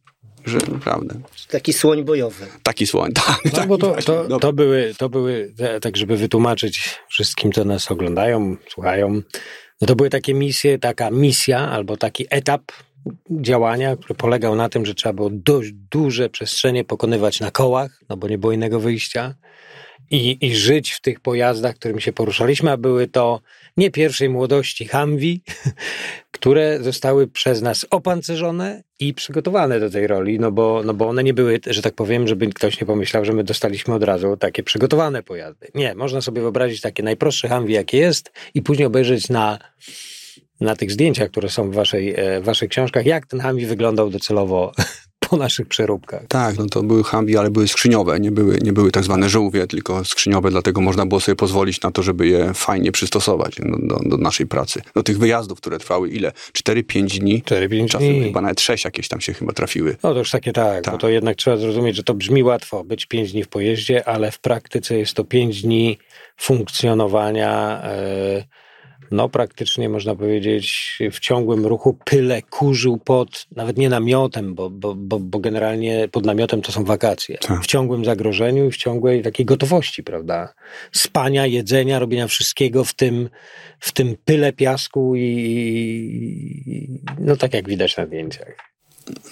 że naprawdę Taki słoń bojowy. taki słoń. Tak, No, tak, bo to, właśnie, to, dobra. to były, to były, tak żeby wytłumaczyć wszystkim, co nas oglądają, słuchają, no to były takie misje, taka misja albo taki etap działania, który polegał na tym, że trzeba było dość duże przestrzenie pokonywać na kołach, no bo nie było innego wyjścia i, i żyć w tych pojazdach, którymi się poruszaliśmy, a były to nie pierwszej młodości Humvee, które zostały przez nas opancerzone i przygotowane do tej roli, no bo, no bo one nie były, że tak powiem, żeby ktoś nie pomyślał, że my dostaliśmy od razu takie przygotowane pojazdy. Nie, można sobie wyobrazić takie najprostsze Humvee, jakie jest i później obejrzeć na, na tych zdjęciach, które są w waszej, e, waszych książkach, jak ten Humvee wyglądał docelowo po naszych przeróbkach. Tak, no to były Humvee, ale były skrzyniowe, nie były, nie były tak zwane żółwie, tylko skrzyniowe, dlatego można było sobie pozwolić na to, żeby je fajnie przystosować do, do, naszej pracy. Do tych wyjazdów, które trwały ile? 4-5 dni? 4-5 Czasem dni. chyba nawet 6 jakieś tam się chyba trafiły. No to już takie tak, Tak. bo to jednak trzeba zrozumieć, że to brzmi łatwo, być pięć dni w pojeździe, ale w praktyce jest to pięć dni funkcjonowania, e, no praktycznie można powiedzieć w ciągłym ruchu, pyle kurzył pod, nawet nie namiotem, bo, bo, bo, bo generalnie pod namiotem to są wakacje, Tak. w ciągłym zagrożeniu i w ciągłej takiej gotowości, prawda? Spania, jedzenia, robienia wszystkiego w tym, w tym pyle piasku i, no tak jak widać na zdjęciach.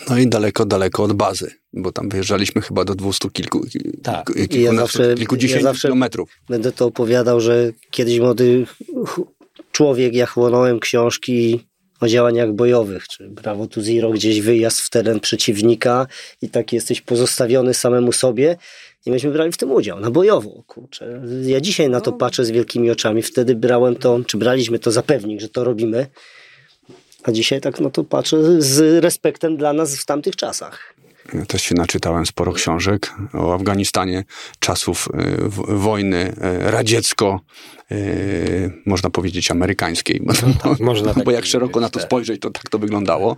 No i daleko, daleko od bazy, bo tam wyjeżdżaliśmy chyba do dwustu kilku, Tak. kilku, ja zawsze- kilkudziesięciu ja zawsze- kilometrów. Będę to opowiadał, że kiedyś młody człowiek, ja chłonąłem książki o działaniach bojowych, czy Brawo to Zero, gdzieś wyjazd w teren przeciwnika i tak jesteś pozostawiony samemu sobie i myśmy brali w tym udział, na bojowo, kurczę. Ja dzisiaj na to patrzę z wielkimi oczami, wtedy brałem to, czy braliśmy to za pewnik, że to robimy, a dzisiaj tak no to patrzę z respektem dla nas w tamtych czasach. Też się naczytałem sporo książek o Afganistanie, czasów w- wojny y, radziecko, y, można powiedzieć amerykańskiej, bo, można tak bo jak szeroko na to tak. spojrzeć, to tak to wyglądało.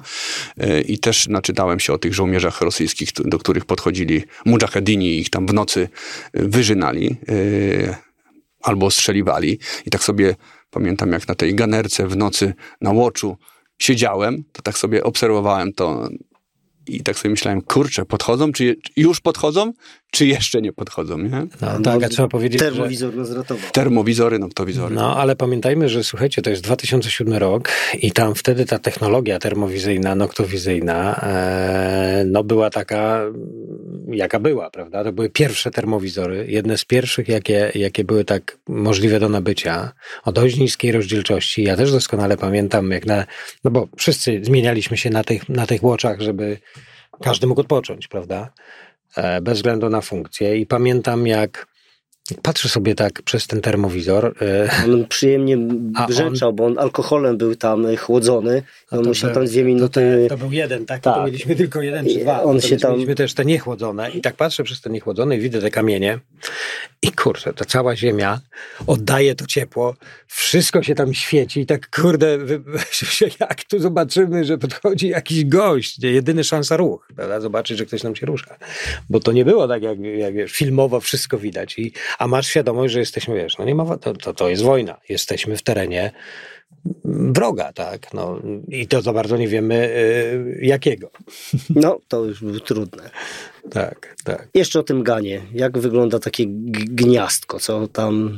I też naczytałem się o tych żołnierzach rosyjskich, do których podchodzili mujahedini i ich tam w nocy wyżynali albo ostrzeliwali. I tak sobie pamiętam, jak na tej ganerce w nocy na łoczu siedziałem, to tak sobie obserwowałem to i tak sobie myślałem, kurczę, podchodzą, czy już podchodzą, czy jeszcze nie podchodzą, nie? No, tak, a trzeba powiedzieć, że... Termowizor nas ratował. Termowizory, noktowizory. No, ale pamiętajmy, że słuchajcie, to jest 2007 rok i tam wtedy ta technologia termowizyjna, noktowizyjna, e, no była taka, jaka była, prawda? To były pierwsze termowizory, jedne z pierwszych, jakie, jakie były tak możliwe do nabycia, o dość niskiej rozdzielczości. Ja też doskonale pamiętam, jak na, no bo wszyscy zmienialiśmy się na tych, na tych łoczach, żeby każdy mógł odpocząć, prawda? E, bez względu na funkcję. I pamiętam, jak patrzę sobie tak przez ten termowizor, e, On przyjemnie A brzęczał, bo on alkoholem był tam chłodzony. On to musiał tam dwie To, minuty. te, to był jeden, tak? Tak. To mieliśmy tylko jeden czy dwa. on To się tam- Mieliśmy też te niechłodzone i tak patrzę przez te niechłodzone i widzę te kamienie i kurczę, ta cała ziemia oddaje to ciepło, wszystko się tam świeci i tak kurde, jak tu zobaczymy, że podchodzi jakiś gość, jedyny szansa ruch, prawda? zobaczyć, że ktoś nam się rusza. Bo to nie było tak, jak, jak filmowo wszystko widać, I, a masz świadomość, że jesteśmy, wiesz, no nie ma, to, to, to jest wojna, jesteśmy w terenie wroga, tak, no i to za bardzo nie wiemy y, jakiego. No, to już było trudne. Tak, tak. Jeszcze o tym ganie. Jak wygląda takie gniazdko, co tam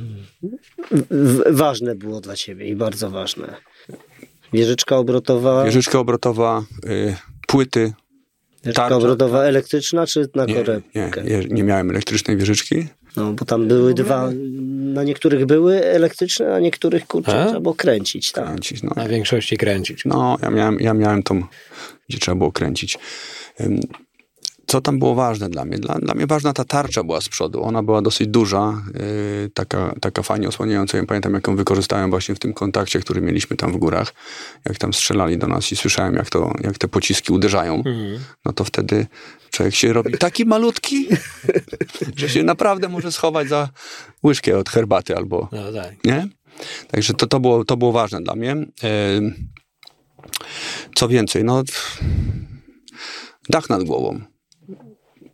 ważne było dla ciebie i bardzo ważne. Wieżyczka obrotowa, Wieżyczka obrotowa, y, płyty. wieżyczka tarcza. obrotowa elektryczna czy na Nie, korepkę? nie, nie, nie miałem elektrycznej wieżyczki. No, bo tam były dwa, na niektórych były elektryczne, a niektórych kurczę A? trzeba było kręcić. Tak. Kręcić, no. Na większości kręcić. No, ja miałem, ja miałem tą, gdzie trzeba było kręcić. Co tam było ważne dla mnie? Dla, dla mnie ważna ta tarcza była z przodu. Ona była dosyć duża, yy, taka, taka fajnie osłaniająca. Ja pamiętam, jak ją wykorzystałem właśnie w tym kontakcie, który mieliśmy tam w górach. Jak tam strzelali do nas i słyszałem, jak, to, jak te pociski uderzają. Mhm. No to wtedy człowiek się robi taki malutki, że się naprawdę może schować za łyżkę od herbaty albo No tak. nie? Także to, to, było, to było ważne dla mnie. Ym, Co więcej, no dach nad głową.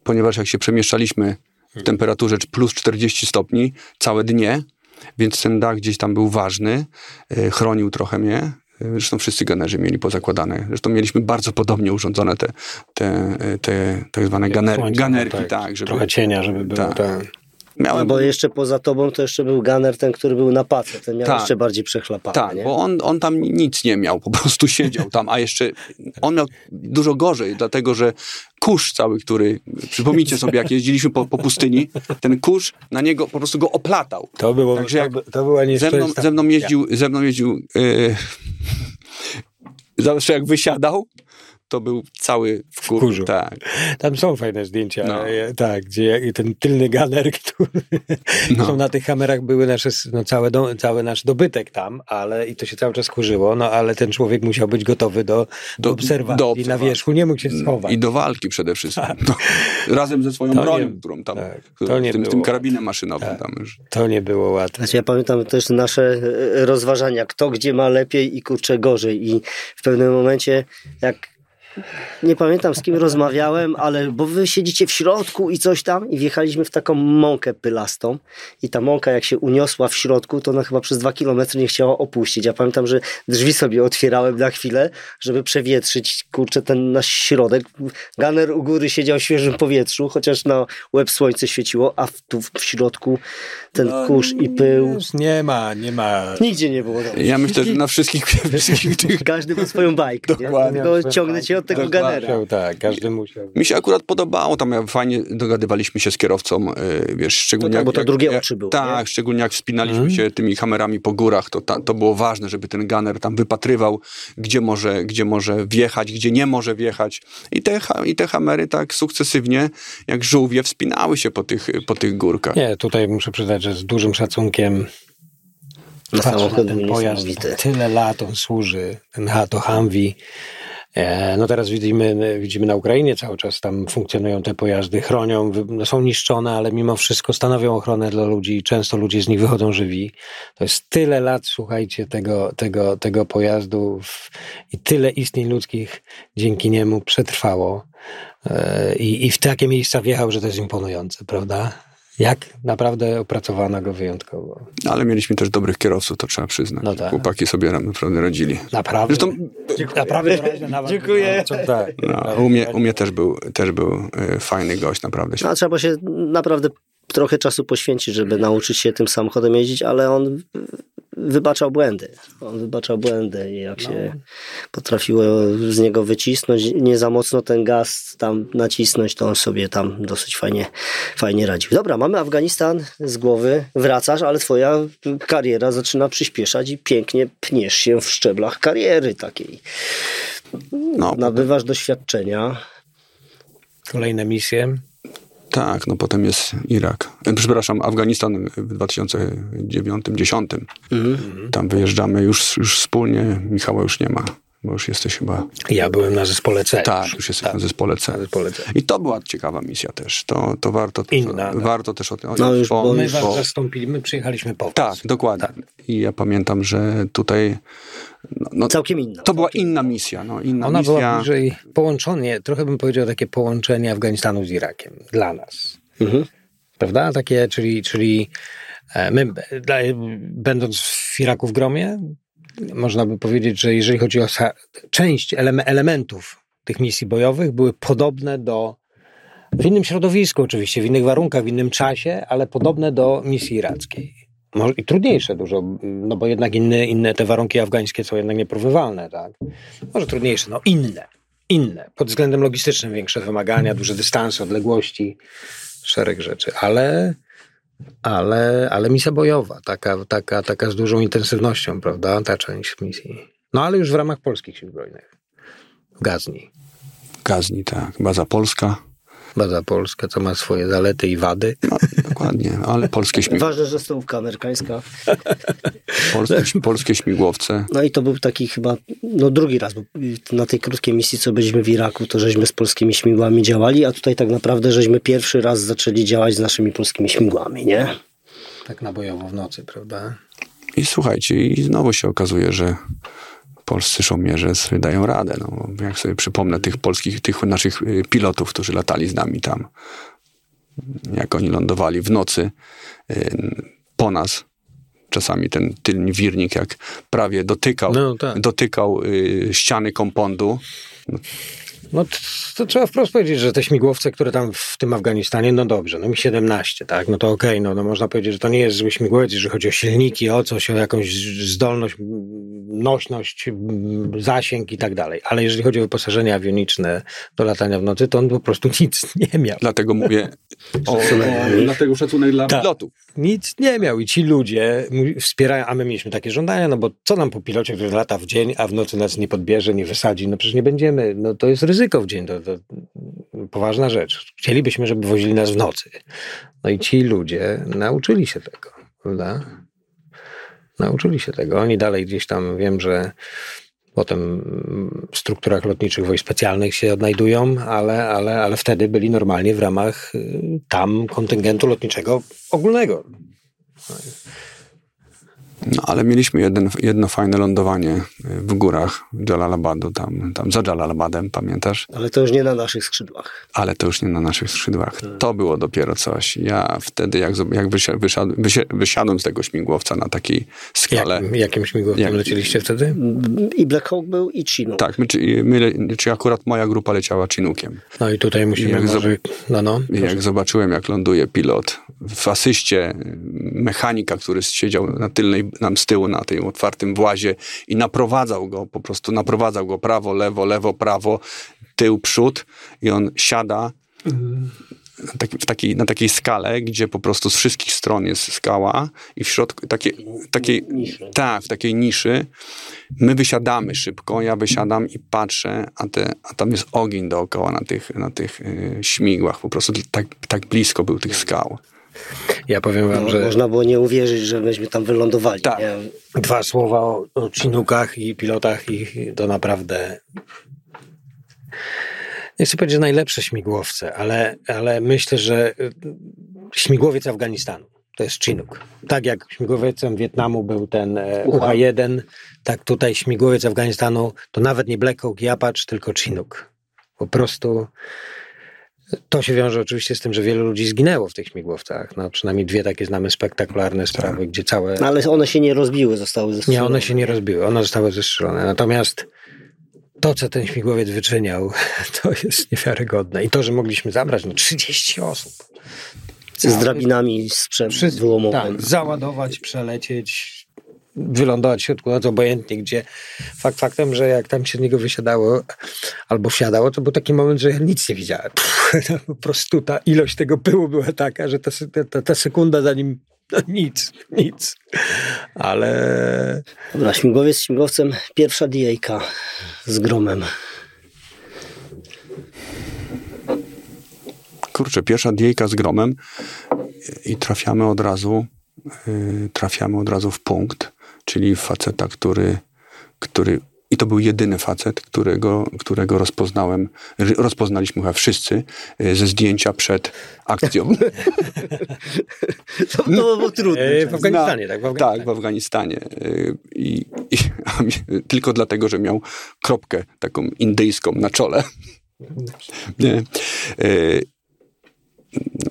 Ponieważ jak się przemieszczaliśmy w temperaturze plus 40 stopni całe dnie, więc ten dach gdzieś tam był ważny, y, chronił trochę mnie. Y, Zresztą wszyscy ganerzy mieli pozakładane. Zresztą mieliśmy bardzo podobnie urządzone te, te, te tak zwane ganer, Słońce, ganerki. no Tak, żeby, Trochę cienia, żeby było. Tak. Tak. No miałem, bo jeszcze poza tobą to jeszcze był gunner, ten, który był na pace. Ten miał Tak. jeszcze bardziej przechlapane. Tak, nie? bo on, on tam nic nie miał, po prostu siedział tam, a jeszcze on miał dużo gorzej, dlatego że kurz cały, który, przypomnijcie sobie, jak jeździliśmy po, po pustyni, ten kurz na niego po prostu go oplatał. To było, Także jak to, to była Ze mną, ze mną jeździł, ze mną jeździł yy, zawsze jak wysiadał, to był cały w kur... kurzu. Tak. Tam są fajne zdjęcia, No. tak, gdzie ten tylny ganer, który No. są na tych kamerach były nasze, no, całe do, cały nasz dobytek tam, ale i to się cały czas kurzyło, no ale ten człowiek musiał być gotowy do, do, Do- obserwacji. do na wierzchu nie mógł się schować. I do walki przede wszystkim. No, razem ze swoją To nie- bronią, którą tam, tak, to nie tym, tym karabinem maszynowym Tak. tam już. To nie było łatwe. Znaczy, ja pamiętam też nasze e, rozważania, kto gdzie ma lepiej i kurczę gorzej. I w pewnym momencie, jak nie pamiętam z kim rozmawiałem, ale bo wy siedzicie w środku i coś tam i wjechaliśmy w taką mąkę pylastą i ta mąka jak się uniosła w środku, to ona chyba przez dwa kilometry nie chciała opuścić. Ja pamiętam, że drzwi sobie otwierałem na chwilę, żeby przewietrzyć kurczę ten nasz środek. Gunner u góry siedział w świeżym powietrzu, chociaż na łeb słońce świeciło, a w, tu w środku ten No, kurz i pył. Nie ma, nie ma. Nigdzie nie było dobrze. Ja myślę, że na wszystkich, wszystkich tych Każdy ma swoją bajkę. Nie? Dokładnie. Ciągnę cię od tego. Gunnera. Musiał, tak, każdy musiał. Mi się akurat podobało, tam fajnie dogadywaliśmy się z kierowcą, y, wiesz, szczególnie No tak, jak, bo to jak, drugie oczy było, Tak, nie? szczególnie jak wspinaliśmy Mhm. się tymi kamerami po górach, to, ta, to było ważne, żeby ten gunner tam wypatrywał, gdzie może, gdzie może wjechać, gdzie nie może wjechać. I te, i te kamery tak sukcesywnie, jak żółwie, wspinały się po tych, po tych górkach. Nie, tutaj muszę przyznać, że z dużym szacunkiem Na samochód ten pojazd. Tyle lat on służy, ten to Humvee. E, No teraz widzimy, widzimy na Ukrainie cały czas tam funkcjonują te pojazdy, chronią, no są niszczone, ale mimo wszystko stanowią ochronę dla ludzi i często ludzie z nich wychodzą żywi. To jest tyle lat, słuchajcie, tego, tego, tego pojazdu i tyle istnień ludzkich dzięki niemu przetrwało. E, I, I w takie miejsca wjechał, że to jest imponujące, prawda? Jak naprawdę opracowano go wyjątkowo. Ale mieliśmy też dobrych kierowców, to trzeba przyznać. No tak. Chłopaki sobie naprawdę radzili. Naprawdę. Zresztą Naprawdę wyraźnie nawet. Dziękuję. No, tak. no, u, mnie, u mnie też był, też był y, fajny gość, naprawdę. No, a trzeba się naprawdę trochę czasu poświęcić, żeby nauczyć się tym samochodem jeździć, ale on wybaczał błędy. On wybaczał błędy i jak się potrafiło z niego wycisnąć, nie za mocno ten gaz tam nacisnąć, to on sobie tam dosyć fajnie, fajnie radził. Dobra, mamy Afganistan z głowy, wracasz, ale twoja kariera zaczyna przyspieszać i pięknie pniesz się w szczeblach kariery takiej. No, Nabywasz doświadczenia. Kolejne misje. Tak, no potem jest Irak. E, Przepraszam, Afganistan w 2009-2010. Mhm. Tam wyjeżdżamy już, już wspólnie. Michała już nie ma, bo już jesteś chyba... Ja byłem na zespole C. Tak, już jesteś na zespole C. Na zespole C. I to była ciekawa misja też. To, to warto, Inna, tak. warto też o tym... No już, bo My już- was bo- zastąpili, my przyjechaliśmy po was. Tak, dokładnie. I ja pamiętam, że tutaj... No, no, Całkiem inna. to była inna misja. No, inna Ona misja. była bliżej połączenie, trochę bym powiedział takie połączenie Afganistanu z Irakiem dla nas. Mhm. Prawda? Takie, czyli, czyli e, my, będąc w Iraku w gromie, można by powiedzieć, że jeżeli chodzi o część eleme- elementów tych misji bojowych, były podobne do w innym środowisku oczywiście, w innych warunkach, w innym czasie, ale podobne do misji irackiej. Może i trudniejsze dużo, no bo jednak inne, inne te warunki afgańskie są jednak nieporównywalne, tak? Może trudniejsze, no inne, inne. Pod względem logistycznym większe wymagania, duże dystanse, odległości, szereg rzeczy, ale, ale, ale misja bojowa, taka, taka, taka z dużą intensywnością, prawda? Ta część misji. No ale już w ramach polskich sił zbrojnych. W Gazni. Gazni, tak. Baza polska. Baza polska, co ma swoje zalety i wady. No, dokładnie, ale polskie, śmig... Ważne, że stołówka amerykańska. polskie, polskie śmigłowce. No i to był taki chyba, no drugi raz, bo na tej krótkiej misji, co byliśmy w Iraku, to żeśmy z polskimi śmigłami działali, a tutaj tak naprawdę żeśmy pierwszy raz zaczęli działać z naszymi polskimi śmigłami, nie? Tak na bojowo w nocy, prawda? I słuchajcie, i znowu się okazuje, że polscy żołnierze sobie dają radę. No, jak sobie przypomnę tych polskich, tych naszych y, pilotów, którzy latali z nami tam, jak oni lądowali w nocy y, po nas. Czasami ten tylny wirnik jak prawie dotykał, No, tak. dotykał y, ściany kompondu. No to, trzeba wprost powiedzieć, że te śmigłowce, które tam w tym Afganistanie, no dobrze, no mi 17, tak, no to okej, no, no można powiedzieć, że to nie jest zły śmigłowiec, jeżeli chodzi o silniki, o coś, o jakąś zdolność, nośność, zasięg i tak dalej. Ale jeżeli chodzi o wyposażenie awioniczne do latania w nocy, to on po prostu nic nie miał. Dlatego mówię o, o, dlatego szacunek dla Tak. pilotów. Nic nie miał i ci ludzie wspierają, a my mieliśmy takie żądania, no bo co nam po pilocie, który lata w dzień, a w nocy nas nie podbierze, nie wysadzi, no przecież nie będziemy, no to jest ryzyko w dzień, to, to poważna rzecz. Chcielibyśmy, żeby wozili nas w nocy. No i ci ludzie nauczyli się tego, prawda? Nauczyli się tego. Oni dalej gdzieś tam, wiem, że potem w strukturach lotniczych wojsk specjalnych się odnajdują, ale, ale, ale wtedy byli normalnie w ramach y, tam kontyngentu lotniczego ogólnego. No, ale mieliśmy jeden, jedno fajne lądowanie y, w górach Jalalabadu, tam, tam za Jalalabadem, pamiętasz? Ale to już nie na naszych skrzydłach. Ale to już nie na naszych skrzydłach. To było dopiero coś. Ja wtedy, jak, jak wysia- wysiadł, wysia- wysiadłem z tego śmigłowca na takiej skale. Jak, jakim śmigłowcem Jak- lecieliście wtedy? I Black Hawk był i Chinook. Tak, my, czy, my, czy akurat moja grupa leciała Chinookiem. No i tutaj musimy Jak może... No, no. I jak zobaczyłem, jak ląduje pilot w asyście mechanika, który siedział na tylnej nam z tyłu na tym otwartym włazie i naprowadzał go, po prostu naprowadzał go prawo, lewo, lewo, prawo, tył, przód i on siada na, taki, w takiej, na takiej skale, gdzie po prostu z wszystkich stron jest skała i w środku takie, takiej, tak, w takiej niszy. My wysiadamy szybko, ja wysiadam i patrzę, a, te, a tam jest ogień dookoła na tych, na tych y, śmigłach. Po prostu tak, tak blisko był tych skał. Ja powiem wam, No, że Można było nie uwierzyć, że myśmy tam wylądowali. Tak. Dwa słowa o, o Chinukach i pilotach i to naprawdę nie chcę powiedzieć, że najlepsze śmigłowce, ale, ale myślę, że y, śmigłowiec Afganistanu to jest Chinook. Tak jak śmigłowiecem Wietnamu był ten e, UH-1, tak tutaj śmigłowiec Afganistanu to nawet nie Black Hawk i Apache, tylko Chinook. Po prostu to się wiąże oczywiście z tym, że wielu ludzi zginęło w tych śmigłowcach. No, przynajmniej dwie takie znamy spektakularne sprawy, gdzie całe... No, ale one się nie rozbiły, zostały zestrzelone. Nie, one się nie rozbiły, one zostały zestrzelone. Natomiast to, co ten śmigłowiec wyczyniał, to jest niewiarygodne. I to, że mogliśmy zabrać no, 30 osób. Z drabinami sprzęt Wszyscy- wyłomowym. Tak, załadować, przelecieć, wylądować w środku nocy, obojętnie gdzie. Fakt faktem, że jak tam się z niego wysiadało albo wsiadało, to był taki moment, że ja nic nie widziałem. Pff, po prostu ta ilość tego pyłu była taka, że ta, ta, ta sekunda zanim no nic, nic. Ale Dobra, śmigłowiec śmigłowcem, pierwsza DA z gromem. Kurczę, pierwsza diejka z gromem i trafiamy od razu, yy, trafiamy od razu w punkt, czyli faceta, który, który i to był jedyny facet, którego, którego rozpoznałem, rozpoznaliśmy chyba wszyscy yy, ze zdjęcia przed akcją. To, to było trudne. e, w Afganistanie, tak? W Afganistanie. Tak, w Afganistanie. Y, I, i, tylko dlatego, że miał kropkę taką indyjską na czole. Nie.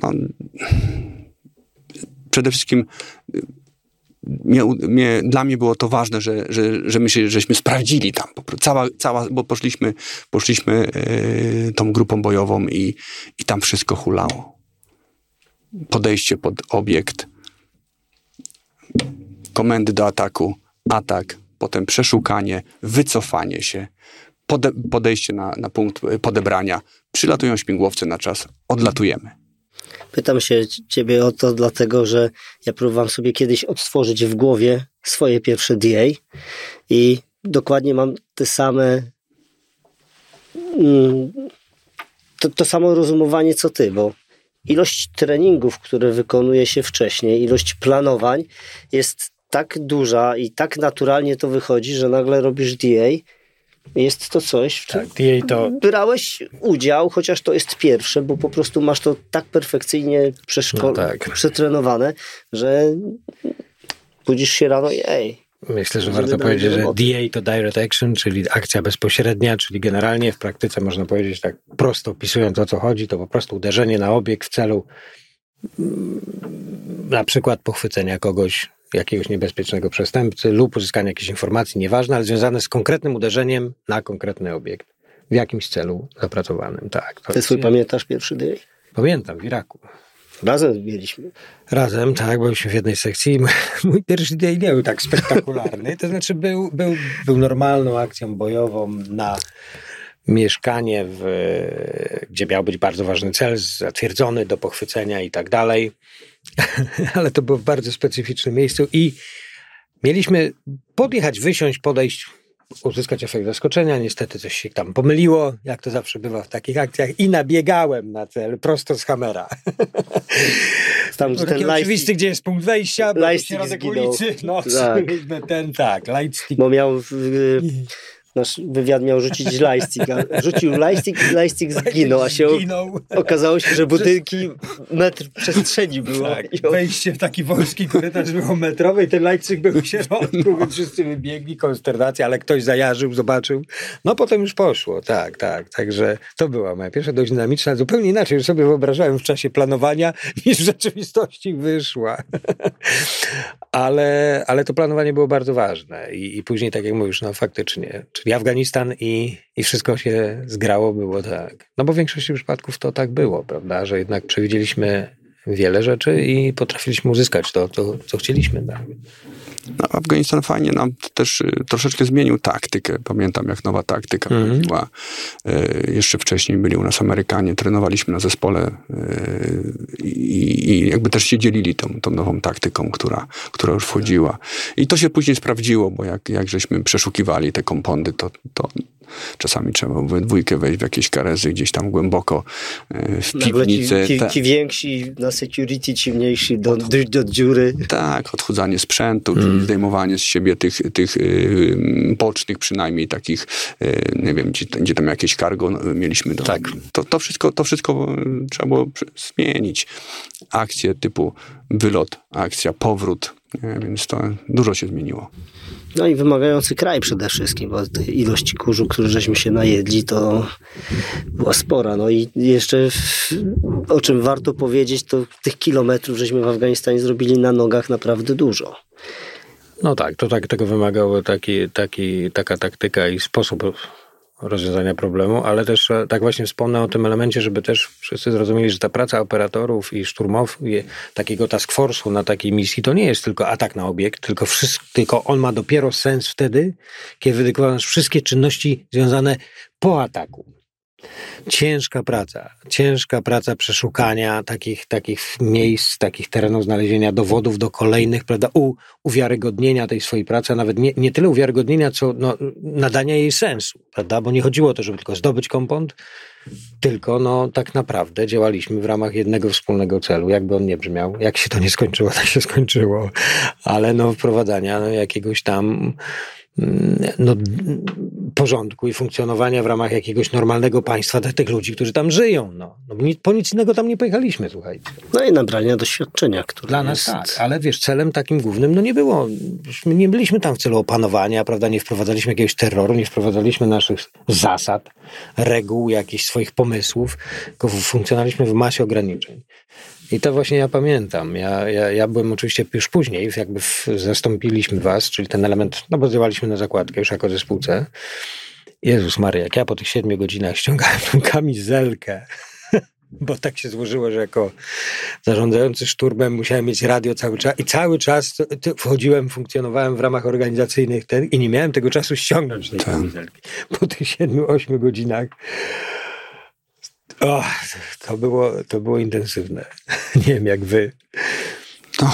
No, przede wszystkim mnie, mnie, dla mnie było to ważne, że, że, że my się, żeśmy sprawdzili tam. Cała, cała, bo poszliśmy, poszliśmy y, tą grupą bojową i, i tam wszystko hulało. Podejście pod obiekt, komendy do ataku, atak, potem przeszukanie, wycofanie się, pode, podejście na, na punkt y, podebrania. Przylatują śmigłowce na czas, odlatujemy. Pytam się ciebie o to dlatego, że ja próbowałem sobie kiedyś odtworzyć w głowie swoje pierwsze DA i dokładnie mam te same mm, to, to samo rozumowanie co ty, bo ilość treningów, które wykonuje się wcześniej, ilość planowań jest tak duża i tak naturalnie to wychodzi, że nagle robisz DA jest to coś, w czym Tak, TA to brałeś udział, chociaż to jest pierwsze, bo po prostu masz to tak perfekcyjnie przeszko- No tak. przetrenowane, że budzisz się rano i ej, Myślę, że warto powiedzieć, że. DA to Direct Action, czyli akcja bezpośrednia, czyli generalnie w praktyce można powiedzieć tak prosto opisując o co chodzi, to po prostu uderzenie na obiekt w celu mm, na przykład pochwycenia kogoś, jakiegoś niebezpiecznego przestępcy lub uzyskania jakiejś informacji, nieważne, ale związane z konkretnym uderzeniem na konkretny obiekt. W jakimś celu zapracowanym, tak. To ty jest- swój pamiętasz pierwszy day? Pamiętam, w Iraku. Razem mieliśmy. Razem, tak, byliśmy w jednej sekcji. Mój pierwszy dzień nie był tak spektakularny. To znaczy był, był, był normalną akcją bojową na mieszkanie, w, gdzie miał być bardzo ważny cel, zatwierdzony do pochwycenia i tak dalej. Ale to było w bardzo specyficznym miejscu i mieliśmy podjechać, wysiąść, podejść, uzyskać efekt zaskoczenia. Niestety coś się tam pomyliło, jak to zawsze bywa w takich akcjach i nabiegałem na cel prosto z hamera. Tam, ten oczywisty, gdzie jest punkt wejścia, lightstick środek zginął. ulicy, no, Tak. ten, tak, lightstick. bo miał y, nasz wywiad miał rzucić lightstick, a rzucił lightstick i lightstick zginął, a się Zginął. okazało się, że budynki metr przestrzeni było. Tak, wejście w taki wąski korytarz było metrowe i ten lightstick był w środku, więc wszyscy wybiegli, konsternacja, ale ktoś zajarzył, zobaczył. No potem już poszło, tak, tak. Także to była moja pierwsza dość dynamiczna, zupełnie inaczej już sobie wyobrażałem w czasie planowania, niż w rzeczywistości wyszła. ale, ale to planowanie było bardzo ważne i, i później, tak jak mówisz, no faktycznie, czyli Afganistan i, i wszystko się zgrało, było tak. No bo w większości przypadków to tak było, prawda, że jednak przewidzieliśmy wiele rzeczy i potrafiliśmy uzyskać to, to co chcieliśmy. Tak. No, Afganistan fajnie nam też y, troszeczkę zmienił taktykę. Pamiętam, jak nowa taktyka Mhm. była. Y, Jeszcze wcześniej byli u nas Amerykanie, trenowaliśmy na zespole y, i, i jakby też się dzielili tą, tą nową taktyką, która, która już wchodziła. I to się później sprawdziło, bo jak, jak żeśmy przeszukiwali te kompondy, to, to czasami trzeba we dwójkę wejść w jakieś karezy gdzieś tam głęboko y, w Nagle ci, piwnicy. ci, Ta- ci więksi na security, ci mniejsi do, do, do dziury. Tak, odchudzanie sprzętu, czyli zdejmowanie z siebie tych, tych y, bocznych przynajmniej takich, y, nie wiem, gdzie, gdzie tam jakieś cargo no, mieliśmy. Do, Tak. to, to, wszystko, to wszystko y, trzeba było zmienić. Akcje typu wylot, akcja, powrót? Więc to dużo się zmieniło. No i wymagający kraj przede wszystkim, bo ilości kurzu, które żeśmy się najedli, to była spora. No i jeszcze w, o czym warto powiedzieć, to tych kilometrów żeśmy w Afganistanie zrobili na nogach naprawdę dużo. No tak, to tak, tego wymagało taki, taki, taka taktyka i sposób rozwiązania problemu, ale też e, tak właśnie wspomnę o tym elemencie, żeby też wszyscy zrozumieli, że ta praca operatorów i szturmów, takiego task force'u na takiej misji, to nie jest tylko atak na obiekt, tylko, wszystko, tylko on ma dopiero sens wtedy, kiedy wykonywasz wszystkie czynności związane po ataku. Ciężka praca, ciężka praca przeszukania takich, takich miejsc, takich terenów, znalezienia dowodów do kolejnych, prawda, u, uwiarygodnienia tej swojej pracy, a nawet nie, nie tyle uwiarygodnienia, co no, nadania jej sensu, prawda, bo nie chodziło o to, żeby tylko zdobyć kompont, tylko no tak naprawdę działaliśmy w ramach jednego wspólnego celu, jakby on nie brzmiał, jak się to nie skończyło, tak się skończyło, ale no wprowadzania no, jakiegoś tam mm, no, porządku i funkcjonowania w ramach jakiegoś normalnego państwa dla tych ludzi, którzy tam żyją. No. No, po nic innego tam nie pojechaliśmy, słuchajcie. No i nabrania doświadczenia, które Dla nas jest... tak, ale wiesz, celem takim głównym no nie było, my nie byliśmy tam w celu opanowania, prawda, nie wprowadzaliśmy jakiegoś terroru, nie wprowadzaliśmy naszych zasad, reguł, jakichś swoich pomysłów, tylko funkcjonaliśmy w masie ograniczeń. I to właśnie ja pamiętam. Ja, ja, ja byłem oczywiście już później, jakby w, zastąpiliśmy was, czyli ten element, no bo zdjęliśmy na zakładkę już jako zespółce. Jezus Maria, jak ja po tych siedmiu godzinach ściągałem tą kamizelkę, bo tak się złożyło, że jako zarządzający szturmem musiałem mieć radio cały czas i cały czas wchodziłem, funkcjonowałem w ramach organizacyjnych ten, i nie miałem tego czasu ściągnąć tej kamizelki. Po tych siedmiu, ośmiu godzinach o, to, było, to było intensywne. Nie wiem jak wy. No,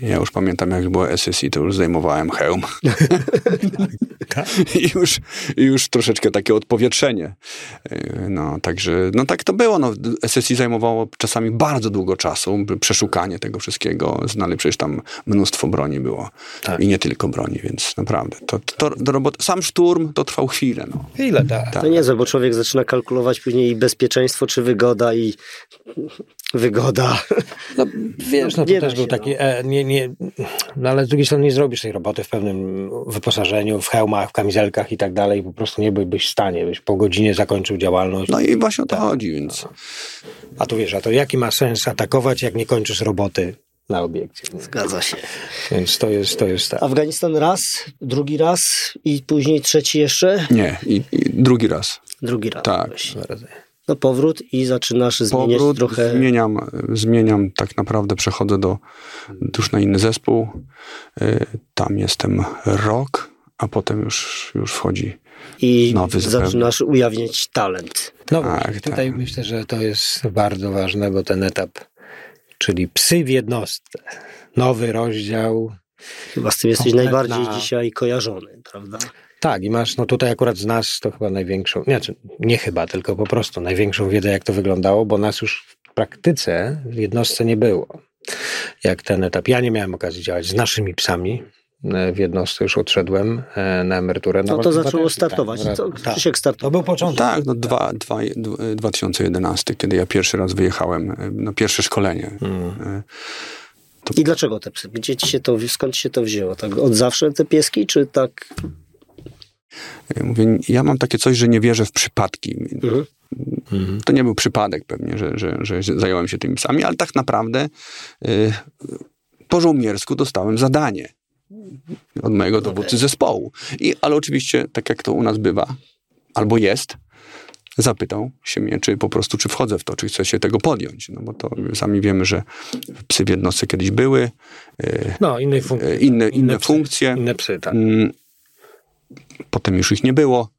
ja już pamiętam, jak było SSI, to już zdejmowałem hełm. I już, już troszeczkę takie odpowietrzenie. Yy, No, także, no tak to było. No, SSI zajmowało czasami bardzo długo czasu, przeszukanie tego wszystkiego. Znali przecież tam mnóstwo broni było. Tak. I nie tylko broni, więc naprawdę. To, to, do roboty, sam szturm to trwał chwilę. No. Ile tak? Tak. To niezłe, bo człowiek zaczyna kalkulować później i bezpieczeństwo, czy wygoda i wygoda. No, wiesz, no to Nie da też był się, taki, e, nie, nie, no ale z drugiej strony nie zrobisz tej roboty w pewnym wyposażeniu, w hełmach, w kamizelkach i tak dalej, po prostu nie byłbyś w stanie, byś po godzinie zakończył działalność. no i właśnie o to Tak. chodzi, więc A tu wiesz, a to jaki ma sens atakować, jak nie kończysz roboty na obiekcie? nie? Zgadza się. Więc to jest, to jest tak. Afganistan raz, drugi raz i później trzeci jeszcze, nie. I, i drugi raz. drugi raz. Tak. Właśnie. No powrót i zaczynasz zmieniać powrót, trochę. zmieniam, zmieniam tak naprawdę, przechodzę do już na inny zespół. Y, Tam jestem rok, a potem już, już wchodzi. I nowy zupełnie. zaczynasz ujawniać talent. No Tak, właśnie, tutaj tak. myślę, że to jest bardzo ważne, bo ten etap, czyli psy w jednostce, nowy rozdział. Chyba z tym jesteś Kompletna- najbardziej dzisiaj kojarzony, prawda? Tak, i masz, no tutaj akurat z nas to chyba największą, nie, znaczy, nie chyba, tylko po prostu największą wiedzę, jak to wyglądało, bo nas już w praktyce w jednostce nie było. Jak ten etap. Ja nie miałem okazji działać z naszymi psami. e, W jednostce już odszedłem e, na emeryturę. No to chyba zaczęło też, startować. Tak, Co, tak. Krzysiek To startował. był początek. Tak, no dwa, dwa, dwa, 2011, kiedy ja pierwszy raz wyjechałem, y, na pierwsze szkolenie. Mm. Y, I dlaczego te psy? Gdzie ci się to, skąd się to wzięło? Tak od zawsze te pieski, czy tak? Ja Mówię, ja mam takie coś, że nie wierzę w przypadki. Mhm. Mhm. To nie był przypadek pewnie, że, że, że zająłem się tymi psami, ale tak naprawdę y, po żołniersku dostałem zadanie od mojego dowódcy zespołu. I, ale oczywiście, tak jak to u nas bywa, albo jest, zapytał się mnie, czy po prostu, czy wchodzę w to, czy chcę się tego podjąć. No bo to sami wiemy, że psy w jednostce kiedyś były, e, No, innej funkcji. e, inne, inne psy, funkcje. Inne psy, tak. Potem już ich nie było.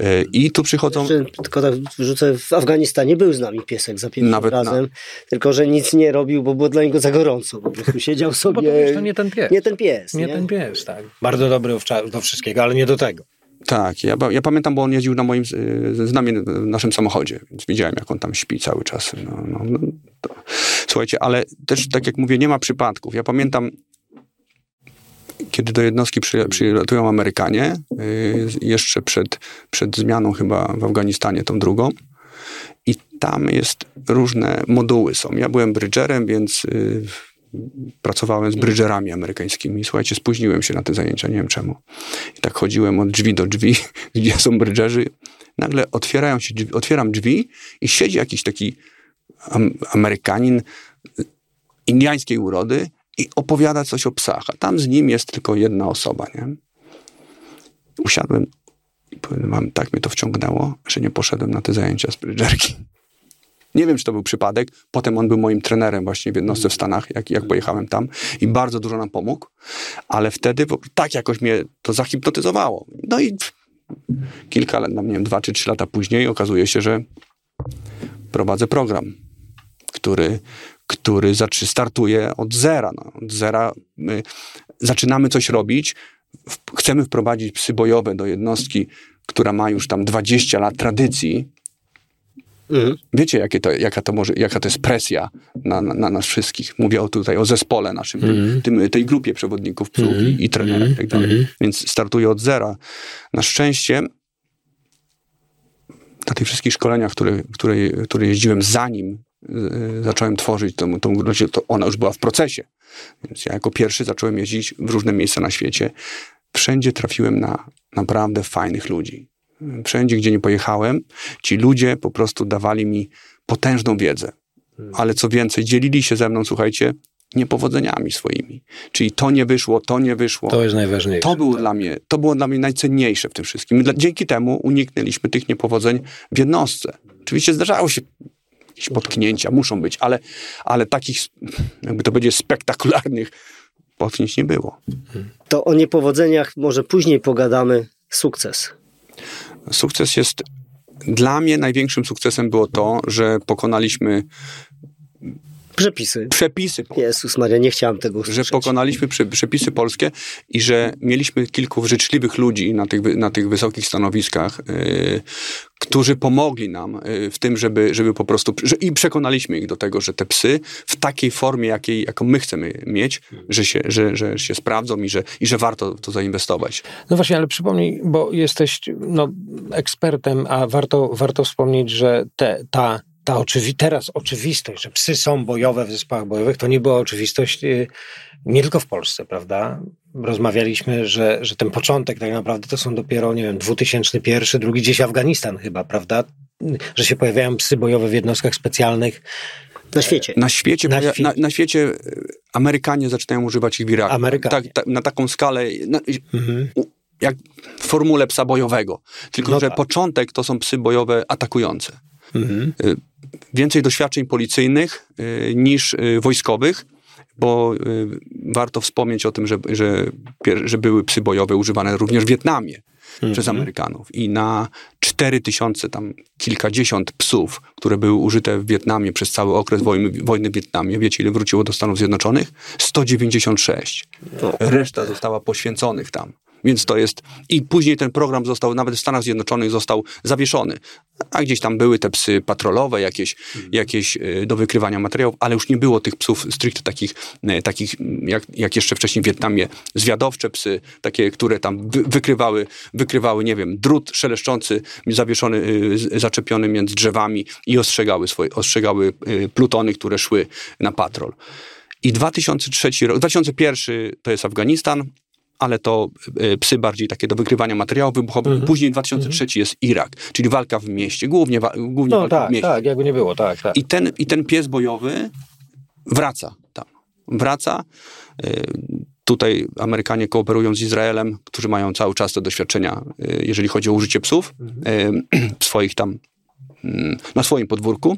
E, I tu przychodzą. Jeszcze tylko tak wrzucę, w Afganistanie był z nami piesek za pierwszym Nawet na- razem, tylko że nic nie robił, bo było dla niego za gorąco. Po prostu siedział Bo sobie. to, wiesz, to nie ten pies. nie ten pies. Nie ten pies, tak. Bardzo dobry do wszystkiego, ale nie do tego. Tak, ja, ja pamiętam, bo on jeździł na moim, y, z nami w naszym samochodzie, więc widziałem, jak on tam śpi cały czas. No, no, no. Słuchajcie, ale też, tak jak mówię, nie ma przypadków. Ja pamiętam, kiedy do jednostki przy, przylatują Amerykanie, y, jeszcze przed, przed zmianą chyba w Afganistanie, tą drugą, i tam jest różne moduły są. Ja byłem brydżerem, więc y, pracowałem z brydżerami amerykańskimi. Słuchajcie, spóźniłem się na te zajęcia, nie wiem czemu. I tak chodziłem od drzwi do drzwi, gdzie są brydżerzy. Nagle otwierają się drzwi, otwieram drzwi i siedzi jakiś taki am, Amerykanin y, indiańskiej urody i opowiada coś o psach, a tam z nim jest tylko jedna osoba, nie? Usiadłem i powiem wam, tak mnie to wciągnęło, że nie poszedłem na te zajęcia z brydżerki. Nie wiem, czy to był przypadek. Potem on był moim trenerem właśnie w jednostce w Stanach, jak, jak pojechałem tam i bardzo dużo nam pomógł, ale wtedy tak jakoś mnie to zahipnotyzowało. No i kilka lat, no nie wiem, dwa czy trzy lata później okazuje się, że prowadzę program, który, który startuje od zera. No. Od zera my zaczynamy coś robić, chcemy wprowadzić psy bojowe do jednostki, która ma już tam 20 lat tradycji, Mhm. Wiecie, jakie to, jaka, to może, jaka to jest presja na, na, na nas wszystkich. Mówię o tutaj o zespole naszym, tym, tym, tej grupie przewodników psów i, i trenera i tak dalej. Więc startuję od zera. Na szczęście na tych wszystkich szkoleniach, które, które, które jeździłem zanim y, zacząłem tworzyć tą, tą grupę, to ona już była w procesie. Więc ja jako pierwszy zacząłem jeździć w różne miejsca na świecie. Wszędzie trafiłem na naprawdę fajnych ludzi. Wszędzie, gdzie nie pojechałem, ci ludzie po prostu dawali mi potężną wiedzę. Ale co więcej, dzielili się ze mną, słuchajcie, niepowodzeniami swoimi. Czyli to nie wyszło, to nie wyszło. To jest najważniejsze. To było, dla mnie, to było dla mnie najcenniejsze w tym wszystkim. Dla, dzięki temu uniknęliśmy tych niepowodzeń w jednostce. Oczywiście zdarzały się jakieś potknięcia, muszą być, ale, ale takich, jakby to będzie spektakularnych potknięć nie było. To o niepowodzeniach może później pogadamy. Sukces. Sukces jest, dla mnie największym sukcesem było to, że pokonaliśmy Przepisy. przepisy Jezus Maria, nie chciałem tego że usłyszeć. pokonaliśmy przy, przepisy polskie i że mieliśmy kilku życzliwych ludzi na tych, na tych wysokich stanowiskach, yy, którzy pomogli nam yy, w tym, żeby, żeby po prostu, że, i przekonaliśmy ich do tego, że te psy w takiej formie, jakiej, jaką my chcemy mieć, że się, że, że się sprawdzą i że, i że warto w to zainwestować. No właśnie, ale przypomnij, bo jesteś no, ekspertem, a warto, warto wspomnieć, że te, ta, ta oczywi- teraz oczywistość, że psy są bojowe w zespołach bojowych, to nie była oczywistość y, nie tylko w Polsce, prawda? Rozmawialiśmy, że, że ten początek tak naprawdę to są dopiero, nie wiem, 2001, drugi gdzieś Afganistan chyba, prawda? Że się pojawiają psy bojowe w jednostkach specjalnych. Na świecie. Na świecie, Na na, świecie. na, świecie yy, Amerykanie zaczynają używać ich w Iraku. Amerykanie. Tak, tak, na taką skalę, na, Mhm. u- jak w formule psa bojowego. Tylko, No że tak. początek to są psy bojowe atakujące. Mhm. Więcej doświadczeń policyjnych y, niż y, wojskowych, bo warto wspomnieć o tym, że, że, że były psy bojowe używane również w Wietnamie przez Amerykanów. I na 4 tysiące, tam kilkadziesiąt psów, które były użyte w Wietnamie przez cały okres wojny, wojny w Wietnamie, wiecie ile wróciło do Stanów Zjednoczonych? 196. Reszta została poświęconych tam. Więc to jest. I później ten program został, nawet w Stanach Zjednoczonych został zawieszony. A gdzieś tam były te psy patrolowe, jakieś, jakieś y, do wykrywania materiałów, ale już nie było tych psów stricte takich, y, takich mm, jak, jak jeszcze wcześniej w Wietnamie, zwiadowcze psy, takie, które tam wy, wykrywały, wykrywały, nie wiem, drut szeleszczący, zawieszony, z- zaczepiony między drzewami i ostrzegały, swoje, ostrzegały plutony, które szły na patrol. I 2003 rok, 2001 to jest Afganistan, ale to y, psy bardziej takie do wykrywania materiałów wybuchowych. Mhm. Później 2003 jest Irak, czyli walka w mieście, głównie, wa- głównie No walka w tak, mieście. tak, jakby nie było, tak, tak. I ten, I ten pies bojowy wraca tam. Wraca. Y, Tutaj Amerykanie kooperują z Izraelem, którzy mają cały czas te doświadczenia, y, jeżeli chodzi o użycie psów y, w swoich tam mm, na swoim podwórku.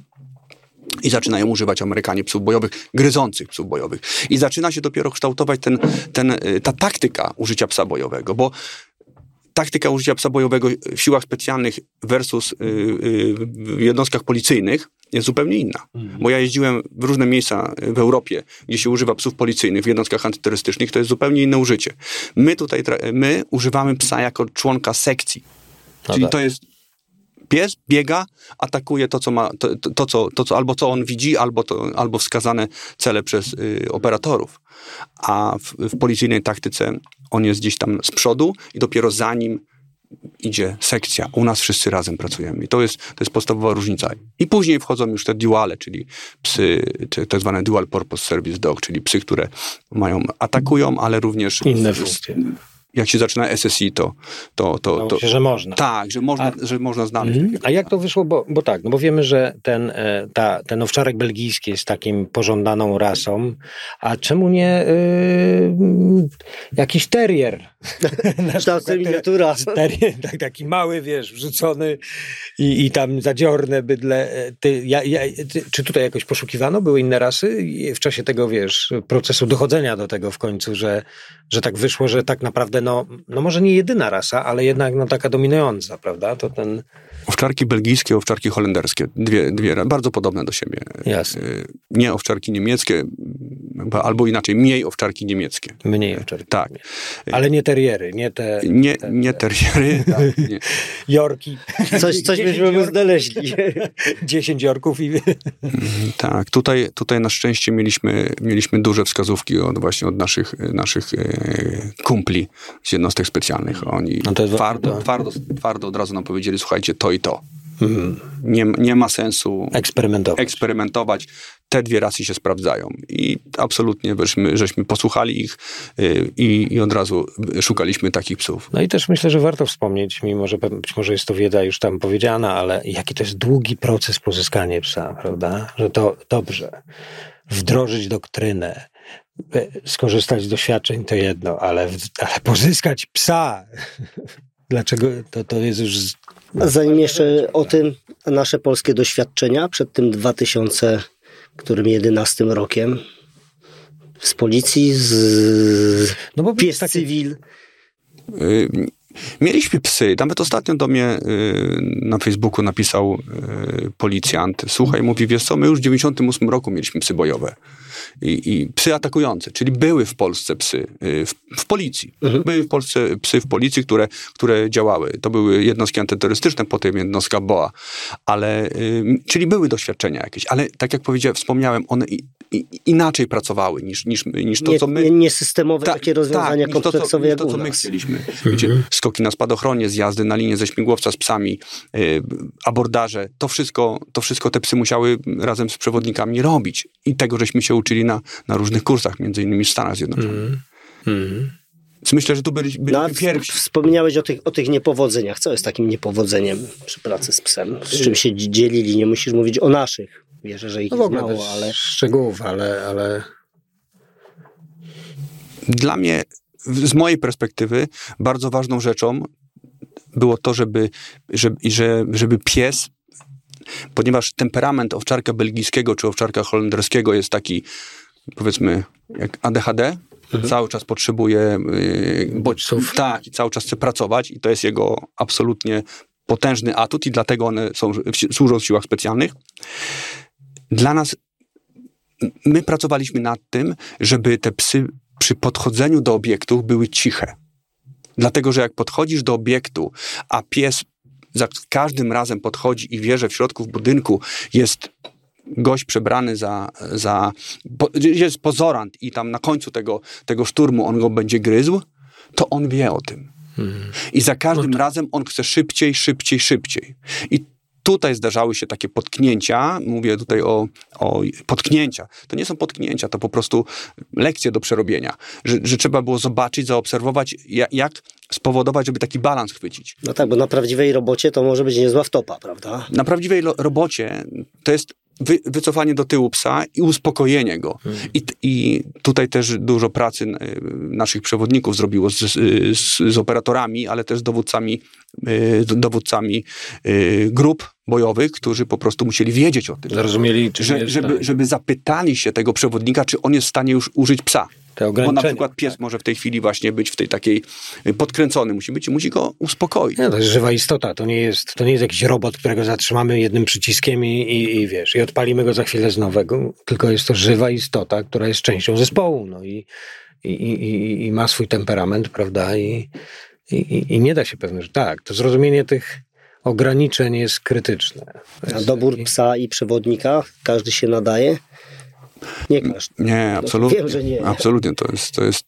I zaczynają używać Amerykanie psów bojowych, gryzących psów bojowych. I zaczyna się dopiero kształtować ten, ten, y, ta taktyka użycia psa bojowego, bo taktyka użycia psa bojowego w siłach specjalnych versus y, y, w jednostkach policyjnych jest zupełnie inna. Bo ja jeździłem w różne miejsca w Europie, gdzie się używa psów policyjnych w jednostkach antyterrorystycznych, to jest zupełnie inne użycie. My tutaj, my używamy psa jako członka sekcji. No Czyli tak. to jest pies biega, atakuje to, co ma, to, to, co, to co, albo co on widzi, albo, to, albo wskazane cele przez y, operatorów. A w, w policyjnej taktyce on jest gdzieś tam z przodu i dopiero za nim idzie sekcja. U nas wszyscy razem pracujemy. I to jest, to jest podstawowa różnica. I później wchodzą już te duale, czyli psy, czy tak zwane dual purpose service dog, czyli psy, które mają, atakują, ale również Inne wszystkie. Jak się zaczyna SSI, to, to, to, to się, że można. tak, że można, że można znaleźć. Takiego A jak to wyszło? Bo, bo tak, no bo wiemy, że ten, e, ta, ten owczarek belgijski jest takim pożądaną rasą, a czemu nie y, jakiś terrier? Na Kształtem przykład miniatura. Terrier, tak, taki mały, wiesz, wrzucony i, i tam zadziorne bydle. E, Ty, ja, ja, ty, czy tutaj jakoś poszukiwano? Były inne rasy I w czasie tego, wiesz, procesu dochodzenia do tego w końcu, że, że tak wyszło, że tak naprawdę, no, no może nie jedyna rasa, ale jednak no, taka dominująca, prawda? To ten... Owczarki belgijskie, owczarki holenderskie. Dwie, dwie bardzo podobne do siebie. Jasne. Y, Nie owczarki niemieckie, albo inaczej, mniej owczarki niemieckie. Mniej owczarki. Tak. Ale nie terriery, nie te Nie, nie teriery. Tak. Nie. jorki. Coś, coś byśmy znaleźli. Dziesięć jorków i... Tak, tutaj, tutaj na szczęście mieliśmy, mieliśmy duże wskazówki od właśnie od naszych, naszych e, kumpli z jednostek specjalnych. Oni No to jest- twardo, to- twardo, twardo od razu nam powiedzieli, słuchajcie, to i to. Mhm. Nie, nie ma sensu Eksperymentować. eksperymentować. Te dwie rasy się sprawdzają. I absolutnie żeśmy, żeśmy posłuchali ich y, i, i od razu szukaliśmy takich psów. No i też myślę, że warto wspomnieć, mimo że być może jest to wiedza już tam powiedziana, ale jaki to jest długi proces pozyskania psa, prawda? Że to dobrze, wdrożyć doktrynę, e, skorzystać z doświadczeń to jedno, ale, ale pozyskać psa, dlaczego to, to jest już... Zanim jeszcze o tym, nasze polskie doświadczenia przed tym 2000, którym 11 rokiem, z policji, z No bo pies takie- cywil. Y, Mieliśmy psy. Nawet ostatnio do mnie y, na Facebooku napisał y, policjant. Słuchaj, mówi, wiesz co, my już w 98 roku mieliśmy psy bojowe. I, i psy atakujące, czyli były w Polsce psy y, w, w policji. Były w Polsce psy w policji, które, które działały. To były jednostki antyterrorystyczne, potem jednostka BOA. Ale, czyli były doświadczenia jakieś, ale tak jak powiedziałem, wspomniałem, one inaczej pracowały niż, niż, niż to, Nie, co my... nie, nie systemowe Ta- takie rozwiązania tak, to, co- kompleksowe niż jak to, u co my chcieliśmy. Wiecie, skoki na spadochronie, zjazdy na linię ze śmigłowca z psami, y, abordaże, to wszystko, to wszystko te psy musiały razem z przewodnikami robić. I tego żeśmy się uczyli na, na różnych kursach, między innymi w Stanach Zjednoczonych. Więc myślę, że tu byli, byliśmy No, pierwsi. wspomniałeś o tych, o tych niepowodzeniach. Co jest takim niepowodzeniem przy pracy z psem? Z czym się dzi- dzielili? Nie musisz mówić o naszych. Wierzę, że ich No w ogóle mało, ale szczegółów, ale, ale Dla mnie, z mojej perspektywy, bardzo ważną rzeczą było to, żeby, żeby, że- żeby pies, ponieważ temperament owczarka belgijskiego czy owczarka holenderskiego jest taki, powiedzmy, jak ADHD, cały czas potrzebuje yy, bodźców. Tak, i cały czas chce pracować i to jest jego absolutnie potężny atut i dlatego one są, w, służą w siłach specjalnych. Dla nas my pracowaliśmy nad tym, żeby te psy przy podchodzeniu do obiektów były ciche. Dlatego, że jak podchodzisz do obiektu, a pies za każdym razem podchodzi i wie, że w środku w budynku jest gość przebrany za, za po, jest pozorant i tam na końcu tego, tego szturmu on go będzie gryzł, to on wie o tym. I za każdym razem on chce szybciej, szybciej, szybciej. I tutaj zdarzały się takie potknięcia, mówię tutaj o, o potknięcia. To nie są potknięcia, to po prostu lekcje do przerobienia. Że, że trzeba było zobaczyć, zaobserwować, jak, jak spowodować, żeby taki balans chwycić. no tak, bo na prawdziwej robocie to może być niezła wtopa, prawda? Na prawdziwej robocie to jest wy, wycofanie do tyłu psa i uspokojenie go. I, I tutaj też dużo pracy y, naszych przewodników zrobiło z, z, z operatorami, ale też z dowódcami, z dowódcami y, grup bojowych, którzy po prostu musieli wiedzieć o tym. Zrozumieli, Że, żeby, żeby zapytali się tego przewodnika, czy on jest w stanie już użyć psa. Te Bo na przykład pies może w tej chwili właśnie być w tej takiej y, podkręcony musi być i musi go uspokoić. Nie, to jest żywa istota, to nie jest, to nie jest jakiś robot, którego zatrzymamy jednym przyciskiem i, i, i wiesz, i odpalimy go za chwilę z nowego, tylko jest to żywa istota, która jest częścią zespołu, no i, i, i, i- i ma swój temperament, prawda, i, i, i- nie da się pewnie, że tak, to zrozumienie tych ograniczeń jest krytyczne. A dobór psa i przewodnika, każdy się nadaje? Nie każdy. Nie, absolutnie. wiem, że nie. Absolutnie, to jest, to jest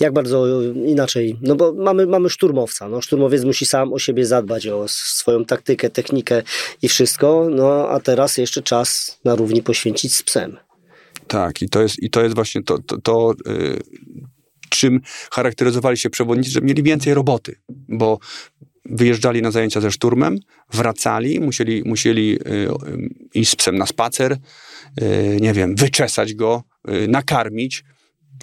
Jak bardzo inaczej? No bo mamy, mamy szturmowca. No, szturmowiec musi sam o siebie zadbać, o swoją taktykę, technikę i wszystko. No a teraz jeszcze czas na równi poświęcić z psem. Tak, i to jest, i to jest właśnie to, to, to y, czym charakteryzowali się przewodnicy, że mieli więcej roboty, bo wyjeżdżali na zajęcia ze szturmem, wracali, musieli, musieli y, y, iść z psem na spacer, y, nie wiem, wyczesać go, nakarmić,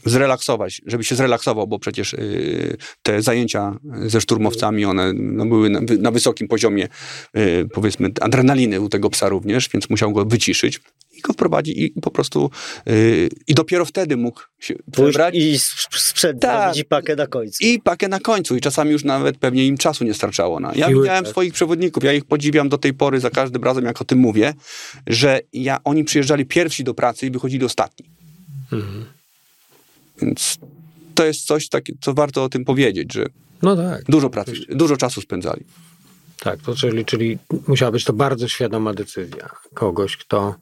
zrelaksować, żeby się zrelaksował, bo przecież y, te zajęcia ze szturmowcami, one no, były na, wy- na wysokim poziomie, y, powiedzmy, adrenaliny u tego psa również, więc musiał go wyciszyć i go wprowadzić i po prostu y, i dopiero wtedy mógł się przebrać i sprzedać Tak. i pakę na końcu. i pakę na końcu i czasami już nawet pewnie im czasu nie starczało. Na. Ja Siły, widziałem tak. swoich przewodników, ja ich podziwiam do tej pory za każdym razem, jak o tym mówię, że ja, oni przyjeżdżali pierwsi do pracy i wychodzili ostatni. Mhm. Więc to jest coś, takie, co warto o tym powiedzieć, że No tak. dużo pracy, dużo czasu spędzali. Tak, to czyli, czyli musiała być to bardzo świadoma decyzja kogoś, kto,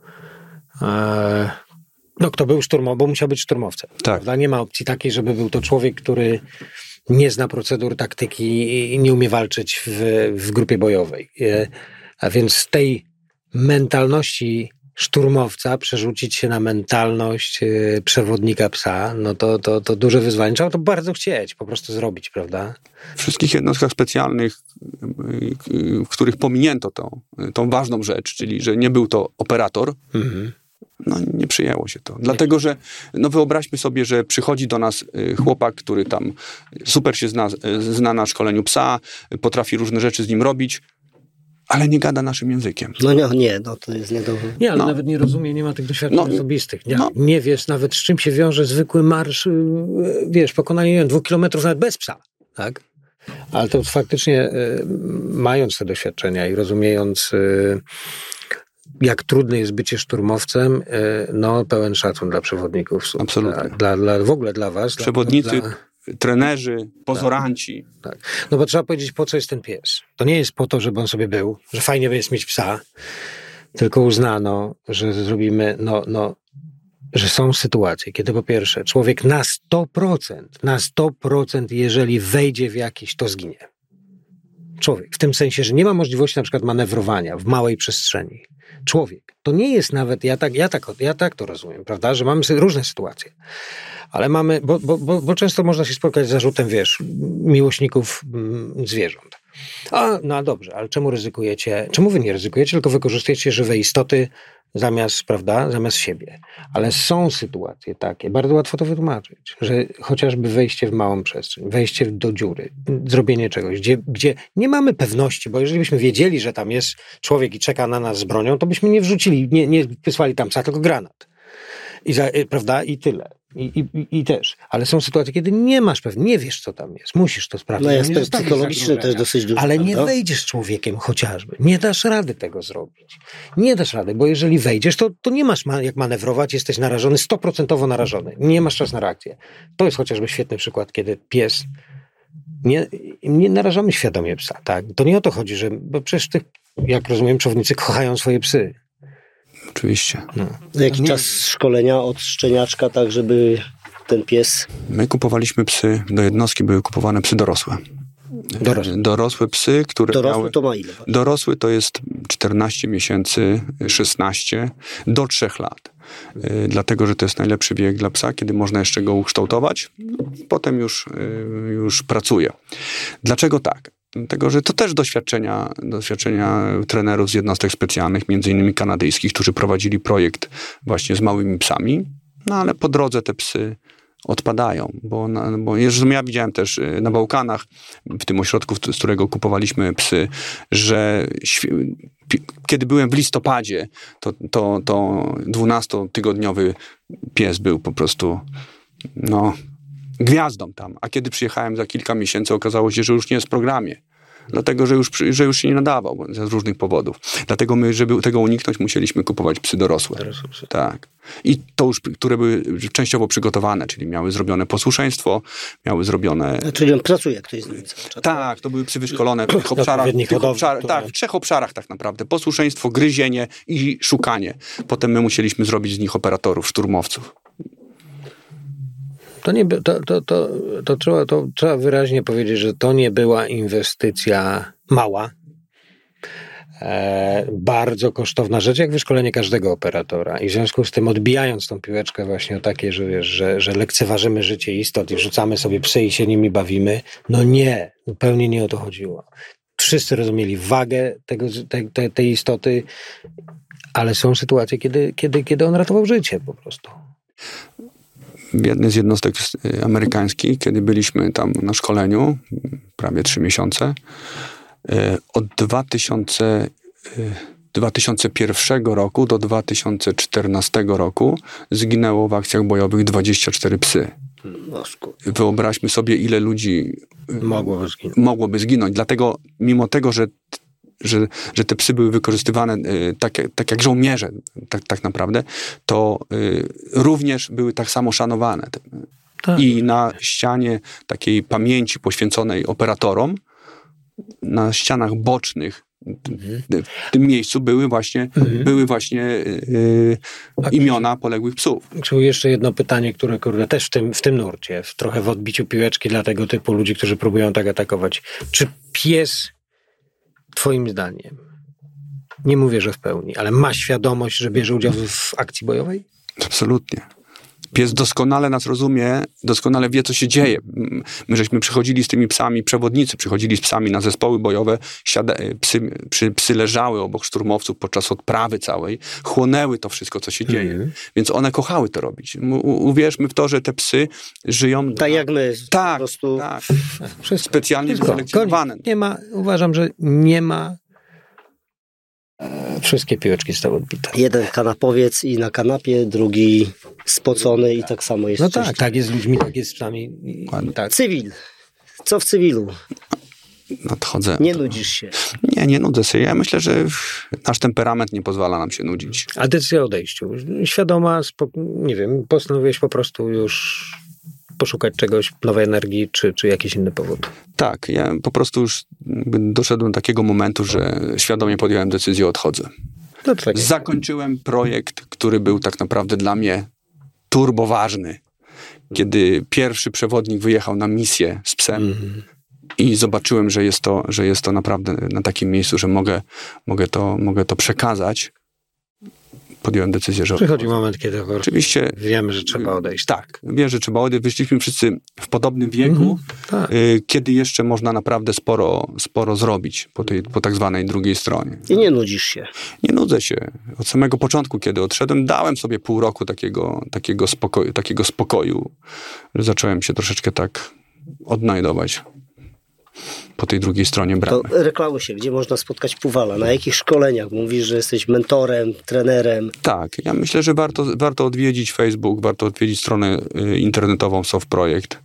e, no, kto był szturmowcem, bo musiał być szturmowcem. Tak. Prawda? Nie ma opcji takiej, żeby był to człowiek, który nie zna procedur taktyki i nie umie walczyć w, w grupie bojowej. E, a więc z tej mentalności szturmowca przerzucić się na mentalność e, przewodnika psa, no to, to, to duże wyzwanie. Trzeba to bardzo chcieć po prostu zrobić, prawda? W wszystkich jednostkach specjalnych, y, y, w których pominięto tą, tą ważną rzecz, czyli że nie był to operator, Mhm. no nie przyjęło się to. Dlatego, że no wyobraźmy sobie, że przychodzi do nas y, chłopak, który tam super się zna, y, zna na szkoleniu psa, y, potrafi różne rzeczy z nim robić, ale nie gada naszym językiem. No nie, nie, no to jest nie do... Nie, ale No. nawet nie rozumie, nie ma tych doświadczeń No, osobistych. Nie, no. nie wiesz nawet z czym się wiąże zwykły marsz, yy, wiesz, pokonanie nie wiem, dwóch kilometrów nawet bez psa, tak? Ale to faktycznie yy, mając te doświadczenia i rozumiejąc yy, jak trudne jest bycie szturmowcem, no pełen szacun dla przewodników. Absolutnie. Dla, dla, w ogóle dla was. dla- Przewodnicy, Dla, trenerzy, pozoranci. tak. No bo trzeba powiedzieć, po co jest ten pies. To nie jest po to, żeby on sobie był, że fajnie jest mieć psa, tylko uznano, że zrobimy, no, no, że są sytuacje, kiedy po pierwsze człowiek na 100%, na 100% jeżeli wejdzie w jakiś, to zginie. Człowiek. W tym sensie, że nie ma możliwości na przykład manewrowania w małej przestrzeni. Człowiek. To nie jest nawet, ja tak, ja tak, ja tak to rozumiem, prawda, że mamy różne sytuacje. Ale mamy, bo, bo, bo, bo często można się spotkać z zarzutem, wiesz, miłośników mm, zwierząt. A, no dobrze, ale czemu ryzykujecie? Czemu wy nie ryzykujecie, tylko wykorzystujecie żywe istoty zamiast, prawda, zamiast siebie? Ale są sytuacje takie, bardzo łatwo to wytłumaczyć, że chociażby wejście w małą przestrzeń, wejście do dziury, zrobienie czegoś, gdzie, gdzie nie mamy pewności, bo jeżeli byśmy wiedzieli, że tam jest człowiek i czeka na nas z bronią, to byśmy nie wrzucili, nie, nie wysłali tam psa, tylko granat. I za, y, prawda? I tyle. I, i, I też. Ale są sytuacje, kiedy nie masz pewnie, nie wiesz, co tam jest. Musisz to sprawdzić. No Nie jest zostawisz psychologiczny też dosyć duży. Ale nie wejdziesz z człowiekiem chociażby. Nie dasz rady tego zrobić. Nie dasz rady, bo jeżeli wejdziesz, to, to nie masz ma, jak manewrować, jesteś narażony, stoprocentowo narażony. Nie masz czasu na reakcję. To jest chociażby świetny przykład, kiedy pies. Nie, nie narażamy świadomie psa, tak? To nie o to chodzi, że. Bo przecież tych, jak rozumiem, przewodnicy kochają swoje psy. Oczywiście. No. Jaki Nie- czas szkolenia od szczeniaczka, tak żeby ten pies... My kupowaliśmy psy, do jednostki były kupowane psy dorosłe. Dorosłe. Dorosłe psy, które Dorosły miały... to ma ile? Dorosły to jest 14 miesięcy, 16 do 3 lat. Y, Dlatego, że to jest najlepszy wiek dla psa, kiedy można jeszcze go ukształtować. Potem już, y, już pracuje. Dlaczego tak? Dlatego, że to też doświadczenia, doświadczenia trenerów z jednostek specjalnych, między innymi kanadyjskich, którzy prowadzili projekt właśnie z małymi psami, no ale po drodze te psy odpadają, bo, bo ja widziałem też y, na Bałkanach, w tym ośrodku, z którego kupowaliśmy psy, że kiedy byłem w listopadzie, to, to, to 12-tygodniowy pies był po prostu no, gwiazdą tam, a kiedy przyjechałem za kilka miesięcy, okazało się, że już nie jest w programie. Dlatego, że już, że już się nie nadawał z różnych powodów. Dlatego my, żeby tego uniknąć, musieliśmy kupować psy dorosłe. Dorosłe psy. Tak. I to już, które były częściowo przygotowane, czyli miały zrobione posłuszeństwo, miały zrobione... Czyli on pracuje ktoś z nim cały czas. Tak, to były psy wyszkolone w tych obszarach. Tych które- tak, w trzech obszarach tak naprawdę. Posłuszeństwo, gryzienie i szukanie. Potem my musieliśmy zrobić z nich operatorów, szturmowców. To, nie, to, to, to, to, trzeba, to trzeba wyraźnie powiedzieć, że to nie była inwestycja mała. E, bardzo kosztowna rzecz, jak wyszkolenie każdego operatora. I w związku z tym, odbijając tą piłeczkę właśnie o takie, że, wiesz, że, że lekceważymy życie istot i rzucamy sobie psy i się nimi bawimy, no nie, zupełnie nie o to chodziło. Wszyscy rozumieli wagę tego, te, te, tej istoty, ale są sytuacje, kiedy, kiedy, kiedy on ratował życie po prostu. W jednej z jednostek y, amerykańskich, kiedy byliśmy tam na szkoleniu, y, prawie trzy miesiące, y, od 2000, y, 2001 roku do 2014 roku zginęło w akcjach bojowych 24 psy. Wyobraźmy sobie, ile ludzi Mogło zginąć. mogłoby zginąć. Dlatego, mimo tego, że, że, że te psy były wykorzystywane y, tak, jak- tak jak żołnierze, tak, tak naprawdę, to y, również były tak samo szanowane. Tak. I na ścianie takiej pamięci poświęconej operatorom, na ścianach bocznych w tym miejscu były właśnie, były właśnie y, imiona poległych psów. Krzył, jeszcze jedno pytanie, które kurde, też w tym, w tym nurcie, w, trochę w odbiciu piłeczki dla tego typu ludzi, którzy próbują tak atakować. Czy pies, twoim zdaniem, nie mówię, że w pełni, ale ma świadomość, że bierze udział w, akcji bojowej? Absolutnie. Pies doskonale nas rozumie, doskonale wie, co się dzieje. My żeśmy przychodzili z tymi psami, przewodnicy przychodzili z psami na zespoły bojowe, siada, psy, psy, psy leżały obok szturmowców podczas odprawy całej, chłonęły to wszystko, co się dzieje. Więc one kochały to robić. U- Uwierzmy w to, że te psy żyją... Tak jak my. tak, Po prostu tak. Wszystko. Specjalnie. Koniec. Nie ma, uważam, że nie ma e, wszystkie piłeczki zostały odbite. jeden kanapowiec i na kanapie, drugi spocony i tak samo jest. No tak, tak jest z ludźmi, tak jest z psami. Tak. Cywil. Co w cywilu? Nadchodzę. Nie nudzisz się. Nie, nie nudzę się. Ja myślę, że nasz temperament nie pozwala nam się nudzić. A decyzja o odejściu. Świadoma, nie wiem, postanowiłeś po prostu już poszukać czegoś, nowej energii, czy, czy jakiś inny powód? Tak, ja po prostu już doszedłem do takiego momentu, że świadomie podjąłem decyzję, odchodzę. No tak. Zakończyłem projekt, który był tak naprawdę dla mnie turbo ważny. Kiedy pierwszy przewodnik wyjechał na misję z psem Mhm. i zobaczyłem, że jest to, że jest to naprawdę na takim miejscu, że mogę, mogę, to, mogę to przekazać, podjąłem decyzję, że Przychodzi moment, kiedy Oczywiście wiemy, że trzeba odejść. tak, wiem, że trzeba odejść. Wyszliśmy wszyscy w podobnym wieku, Tak. y, kiedy jeszcze można naprawdę sporo, sporo zrobić po, tej, po tak zwanej drugiej stronie. I nie nudzisz się. Nie nudzę się. Od samego początku, kiedy odszedłem, dałem sobie pół roku takiego, takiego, spokoju, takiego spokoju, że zacząłem się troszeczkę tak odnajdować po tej drugiej stronie To bramy. reklamuj się, gdzie można spotkać Puwala, na jakich szkoleniach? Mówisz, że jesteś mentorem, trenerem. Tak, ja myślę, że warto, warto odwiedzić Facebook, warto odwiedzić stronę y, internetową Soft Projekt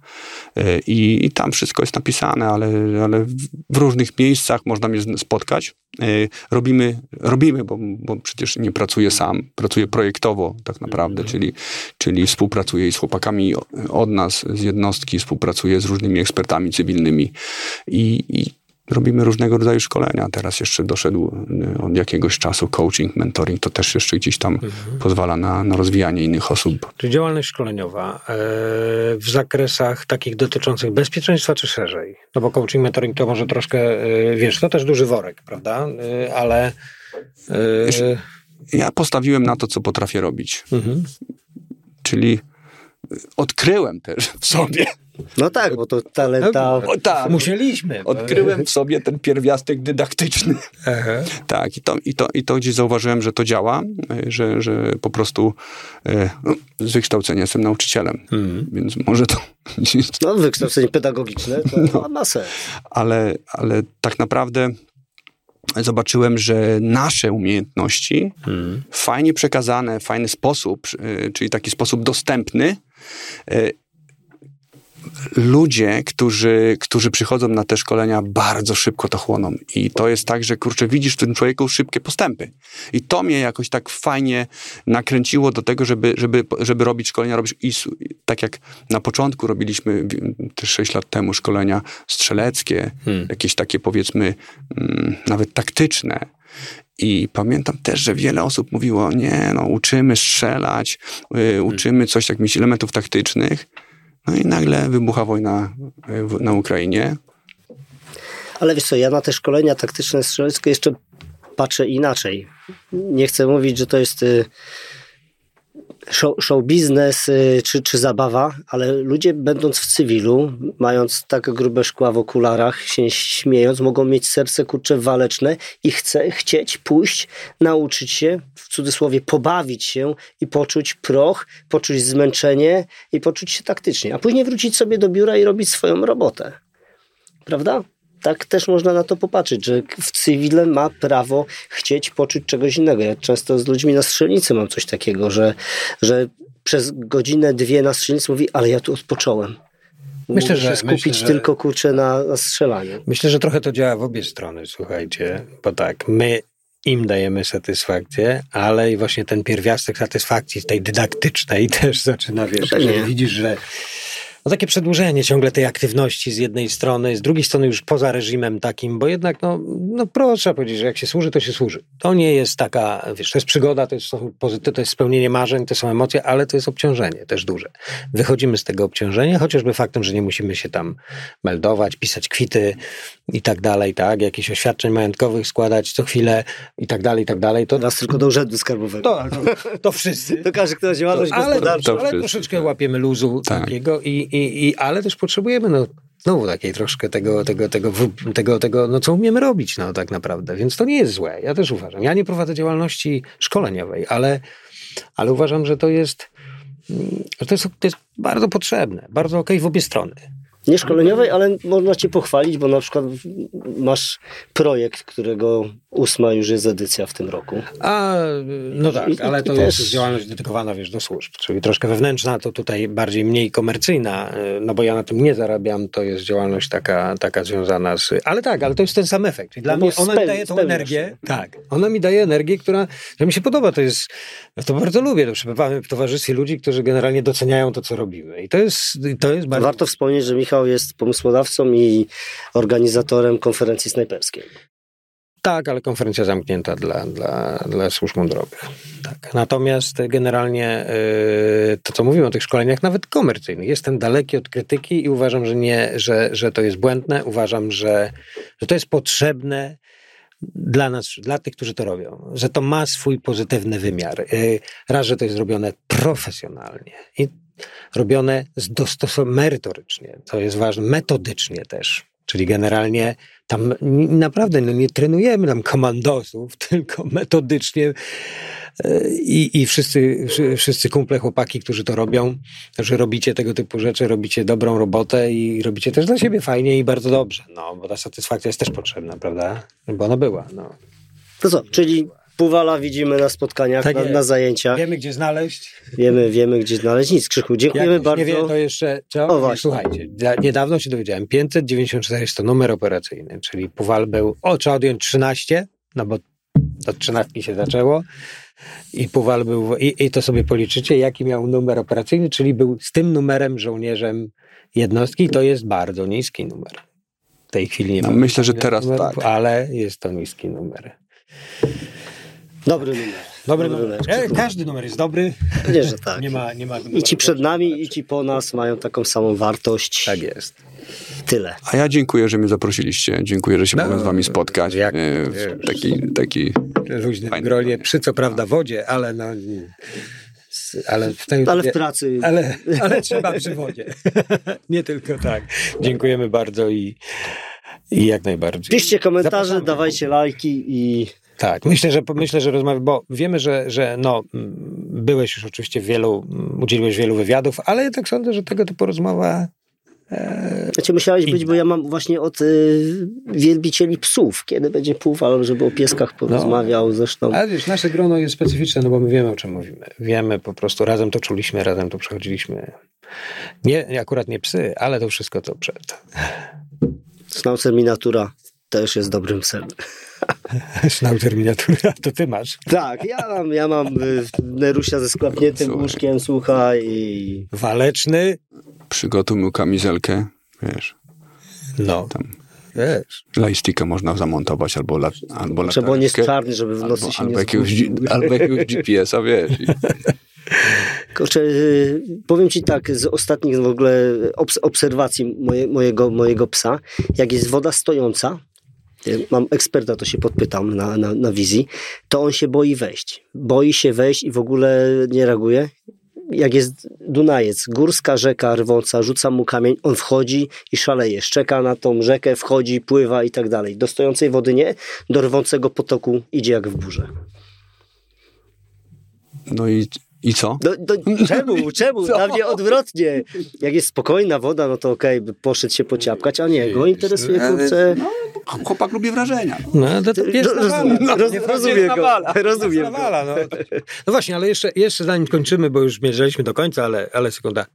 Y, i, i tam wszystko jest napisane, ale, ale w, różnych miejscach można mnie spotkać. Y, Robimy, robimy bo, bo przecież nie pracuję sam, pracuję projektowo tak naprawdę, czyli, czyli współpracuję z chłopakami od nas, z jednostki, współpracuję z różnymi ekspertami cywilnymi i, i robimy różnego rodzaju szkolenia. Teraz jeszcze doszedł y, od jakiegoś czasu coaching, mentoring, to też jeszcze gdzieś tam pozwala na, na rozwijanie innych osób. Czyli działalność szkoleniowa e, w zakresach takich dotyczących bezpieczeństwa czy szerzej? No bo coaching, mentoring to może troszkę, e, wiesz, to też duży worek, prawda? E, ale... E, Ja postawiłem na to, co potrafię robić, mhm. czyli odkryłem też w sobie. No tak, bo to talenta... O, tak. Musieliśmy. bo- Odkryłem w sobie ten pierwiastek dydaktyczny. Aha. Tak, i to, i, to, i to gdzieś zauważyłem, że to działa, że, że po prostu no, z wykształcenia jestem nauczycielem, więc może to No, wykształcenie pedagogiczne to ma sens. ale, ale tak naprawdę zobaczyłem, że nasze umiejętności, fajnie przekazane, w fajny sposób, y, czyli taki sposób dostępny, y, ludzie, którzy, którzy przychodzą na te szkolenia, bardzo szybko to chłoną. I to jest tak, że kurczę, widzisz w tym człowieku szybkie postępy. I to mnie jakoś tak fajnie nakręciło do tego, żeby, żeby, żeby robić szkolenia, robić i tak jak na początku robiliśmy też 6 lat temu szkolenia strzeleckie, jakieś takie powiedzmy mm, nawet taktyczne. I pamiętam też, że wiele osób mówiło, nie, no uczymy strzelać, y, uczymy coś, jakichś elementów taktycznych. No i nagle wybucha wojna w- na Ukrainie. Ale wiesz co, ja na te szkolenia taktyczne strzeleckie jeszcze patrzę inaczej. Nie chcę mówić, że to jest y, show, show biznes y, czy, czy zabawa, ale ludzie będąc w cywilu, mając tak grube szkła w okularach, się śmiejąc, mogą mieć serce kurcze waleczne i chce, chcieć pójść, nauczyć się, w cudzysłowie pobawić się i poczuć proch, poczuć zmęczenie i poczuć się taktycznie, a później wrócić sobie do biura i robić swoją robotę. Prawda? Tak też można na to popatrzeć, że w cywile ma prawo chcieć poczuć czegoś innego. Ja często z ludźmi na strzelnicy mam coś takiego, że, że przez godzinę, dwie na strzelnicy mówi, ale ja tu odpocząłem. Myślę, że- skupić myślę, że- tylko kurczę na, na strzelaniu. Myślę, że trochę to działa w obie strony, słuchajcie, bo tak, my im dajemy satysfakcję, ale i właśnie ten pierwiastek satysfakcji tej dydaktycznej też zaczyna, wiesz, że widzisz, że no takie przedłużenie ciągle tej aktywności z jednej strony, z drugiej strony już poza reżimem takim, bo jednak, no, no proszę powiedzieć, że jak się służy, to się służy. To nie jest taka, wiesz, to jest przygoda, to jest, to jest spełnienie marzeń, to są emocje, ale to jest obciążenie też duże. Wychodzimy z tego obciążenia, chociażby faktem, że nie musimy się tam meldować, pisać kwity i tak dalej, tak, jakichś oświadczeń majątkowych składać co chwilę i tak dalej, i tak dalej. To, Nas tylko do urzędu skarbowego. to, to, to wszyscy. To każdy, kto ma działalność Ale, gospodarczą. ale wszyscy. troszeczkę łapiemy luzu Tak. takiego, i, i, i, ale też potrzebujemy no, znowu takiej troszkę tego, tego, tego, tego, tego, no co umiemy robić no, tak naprawdę. Więc to nie jest złe. Ja też uważam. Ja nie prowadzę działalności szkoleniowej, ale, ale uważam, że to jest, mm, to jest, to jest bardzo potrzebne, bardzo okej w obie strony. Nie szkoleniowej, ale można cię pochwalić, bo na przykład masz projekt, którego ósma już jest edycja w tym roku. A, no tak, I- ale to i jest też- działalność dedykowana, wiesz, do służb, czyli troszkę wewnętrzna, to tutaj bardziej mniej komercyjna, y, no bo ja na tym nie zarabiam, to jest działalność taka, taka związana z... Ale tak, ale to jest ten sam efekt. Dla No mnie ona mi daje tą energię, tak, ona mi daje energię, która, że mi się podoba, to jest, ja to bardzo lubię, to przebywamy w towarzystwie ludzi, którzy generalnie doceniają to, co robimy i to jest, to jest bardzo... Warto wspomnieć, że Michał jest pomysłodawcą i organizatorem konferencji snajperskiej. Tak, ale konferencja zamknięta dla, dla, dla służb mundurowych. Tak. Natomiast generalnie yy, to, co mówimy o tych szkoleniach, nawet komercyjnych, jestem daleki od krytyki i uważam, że, nie, że, że to jest błędne. Uważam, że, że to jest potrzebne dla nas, dla tych, którzy to robią, że to ma swój pozytywny wymiar. Yy, raz, że to jest robione profesjonalnie i robione merytorycznie, to jest ważne, metodycznie też. Czyli generalnie tam naprawdę no nie trenujemy tam komandosów, tylko metodycznie e, i, i wszyscy, wszy- wszyscy kumple, chłopaki, którzy to robią, że robicie tego typu rzeczy, robicie dobrą robotę i robicie też dla siebie fajnie i bardzo dobrze. No, bo ta satysfakcja jest też potrzebna, prawda? Bo ona była, no. To co, czyli Puwala widzimy na spotkaniach, Tak na, na zajęciach. Wiemy, gdzie znaleźć. Wiemy, wiemy gdzie znaleźć. Nic, Krzychu, dziękujemy bardzo. nie wie, to jeszcze, co? O, właśnie. Słuchajcie, niedawno się dowiedziałem, 594 jest to numer operacyjny, czyli Puwal był, o, trzeba odjąć 13, no bo od 13 się zaczęło i Puwal był, i, i to sobie policzycie, jaki miał numer operacyjny, czyli był z tym numerem żołnierzem jednostki i to jest bardzo niski numer. W tej chwili nie No, mam myślę, że teraz numerów, tak. Ale jest to niski numer. Dobry numer. Dobry, Dobry numer. numer. E, każdy numer jest dobry. Pewnie, że tak. Nie ma, nie ma I ci przed nami, i ci po nas mają taką samą wartość. Tak jest. Tyle. A ja dziękuję, że mnie zaprosiliście. Dziękuję, że się No, mogłem z wami spotkać. jak- e, w taki, taki luźnym gronie, gronie. przy co prawda wodzie, ale no... ale w tej Ale w pracy. ale, ale trzeba przy wodzie. Nie tylko tak. Dziękujemy bardzo i, i jak najbardziej. Piszcie komentarze, Zapraszamy. dawajcie lajki i Tak, myślę, że myślę, że rozmawiamy, bo wiemy, że, że no, mm, byłeś już oczywiście w wielu, mm, udzieliłeś wielu wywiadów, ale ja tak sądzę, że tego typu rozmowa Znaczy musiałeś być, bo ja mam właśnie od y, wielbicieli psów. Kiedy będzie Puwal, żeby o pieskach porozmawiał zresztą. Ale wiesz, nasze grono jest specyficzne, no bo my wiemy, o czym mówimy. Wiemy po prostu, razem to czuliśmy, razem to przechodziliśmy. Nie, akurat nie psy, ale to wszystko to przed. Snaucer miniatura też jest dobrym psem. Schnauzer miniatura, to ty masz. Tak, ja mam, ja mam y, Nerusia ze sklapniętym Słuchaj. łóżkiem, słuchaj, i Waleczny, Przygotuj mu kamizelkę, wiesz, no, tam wiesz. lightsticka można zamontować albo, lat, albo trzeba on jest czarny, żeby w nocy albo, się albo, nie jakiegoś, zgubił. albo jakiegoś GPS-a, wiesz. I, Kurczę, y, powiem ci tak, z ostatnich w ogóle obs- obserwacji moje, mojego, mojego psa, jak jest woda stojąca, mam eksperta, to się podpytam na, na, na wizji, to on się boi wejść. Boi się wejść i w ogóle nie reaguje. Jak jest Dunajec, górska rzeka rwąca, rzuca mu kamień, on wchodzi i szaleje, szczeka na tą rzekę, wchodzi, pływa i tak dalej. Do stojącej wody nie, do rwącego potoku idzie jak w burze. no i, i co? Do, do, czemu? Czemu? Co? Dla mnie odwrotnie. Jak jest spokojna woda, no to okej, by poszedł się pociapkać, a nie, go interesuje, kurczę... Chłopak lubi wrażenia. No, to, to jest Roz- nawala. roz- Nie, rozumiem jest go. nawala. Rozumiem Jest go. nawala, no. no właśnie, ale jeszcze, jeszcze zanim kończymy, bo już zmierzaliśmy do końca, ale, ale sekunda.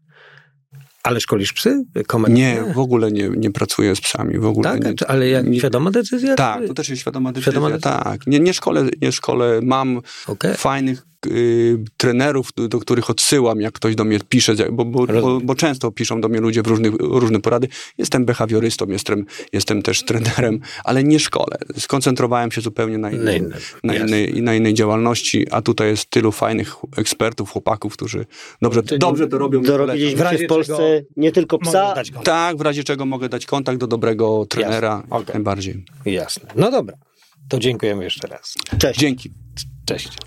Ale szkolisz psy? Nie, w ogóle nie, nie pracuję z psami. W ogóle Tak, nie, ale jak nie- świadoma decyzja? Tak, to też jest świadoma decyzja. Świadoma decyzja. Tak, nie, nie, szkole, nie szkole. Mam Okej. fajnych y, trenerów, do, do których odsyłam, jak ktoś do mnie pisze, bo, bo, bo, bo często piszą do mnie ludzie w różnych, różne porady. Jestem behawiorystą, jestem, jestem też trenerem, ale nie szkole. Skoncentrowałem się zupełnie na innej, na jasne. innej, na innej działalności, a tutaj jest tylu fajnych ekspertów, chłopaków, którzy dobrze, Czyli dobrze to robią. Dorobiliśmy W razie się w Polsce czego nie tylko psa. Tak, w razie czego mogę dać kontakt do dobrego trenera, Okej. najbardziej. Jasne. No dobra. To dziękujemy jeszcze raz. cześć. Dzięki. Cześć.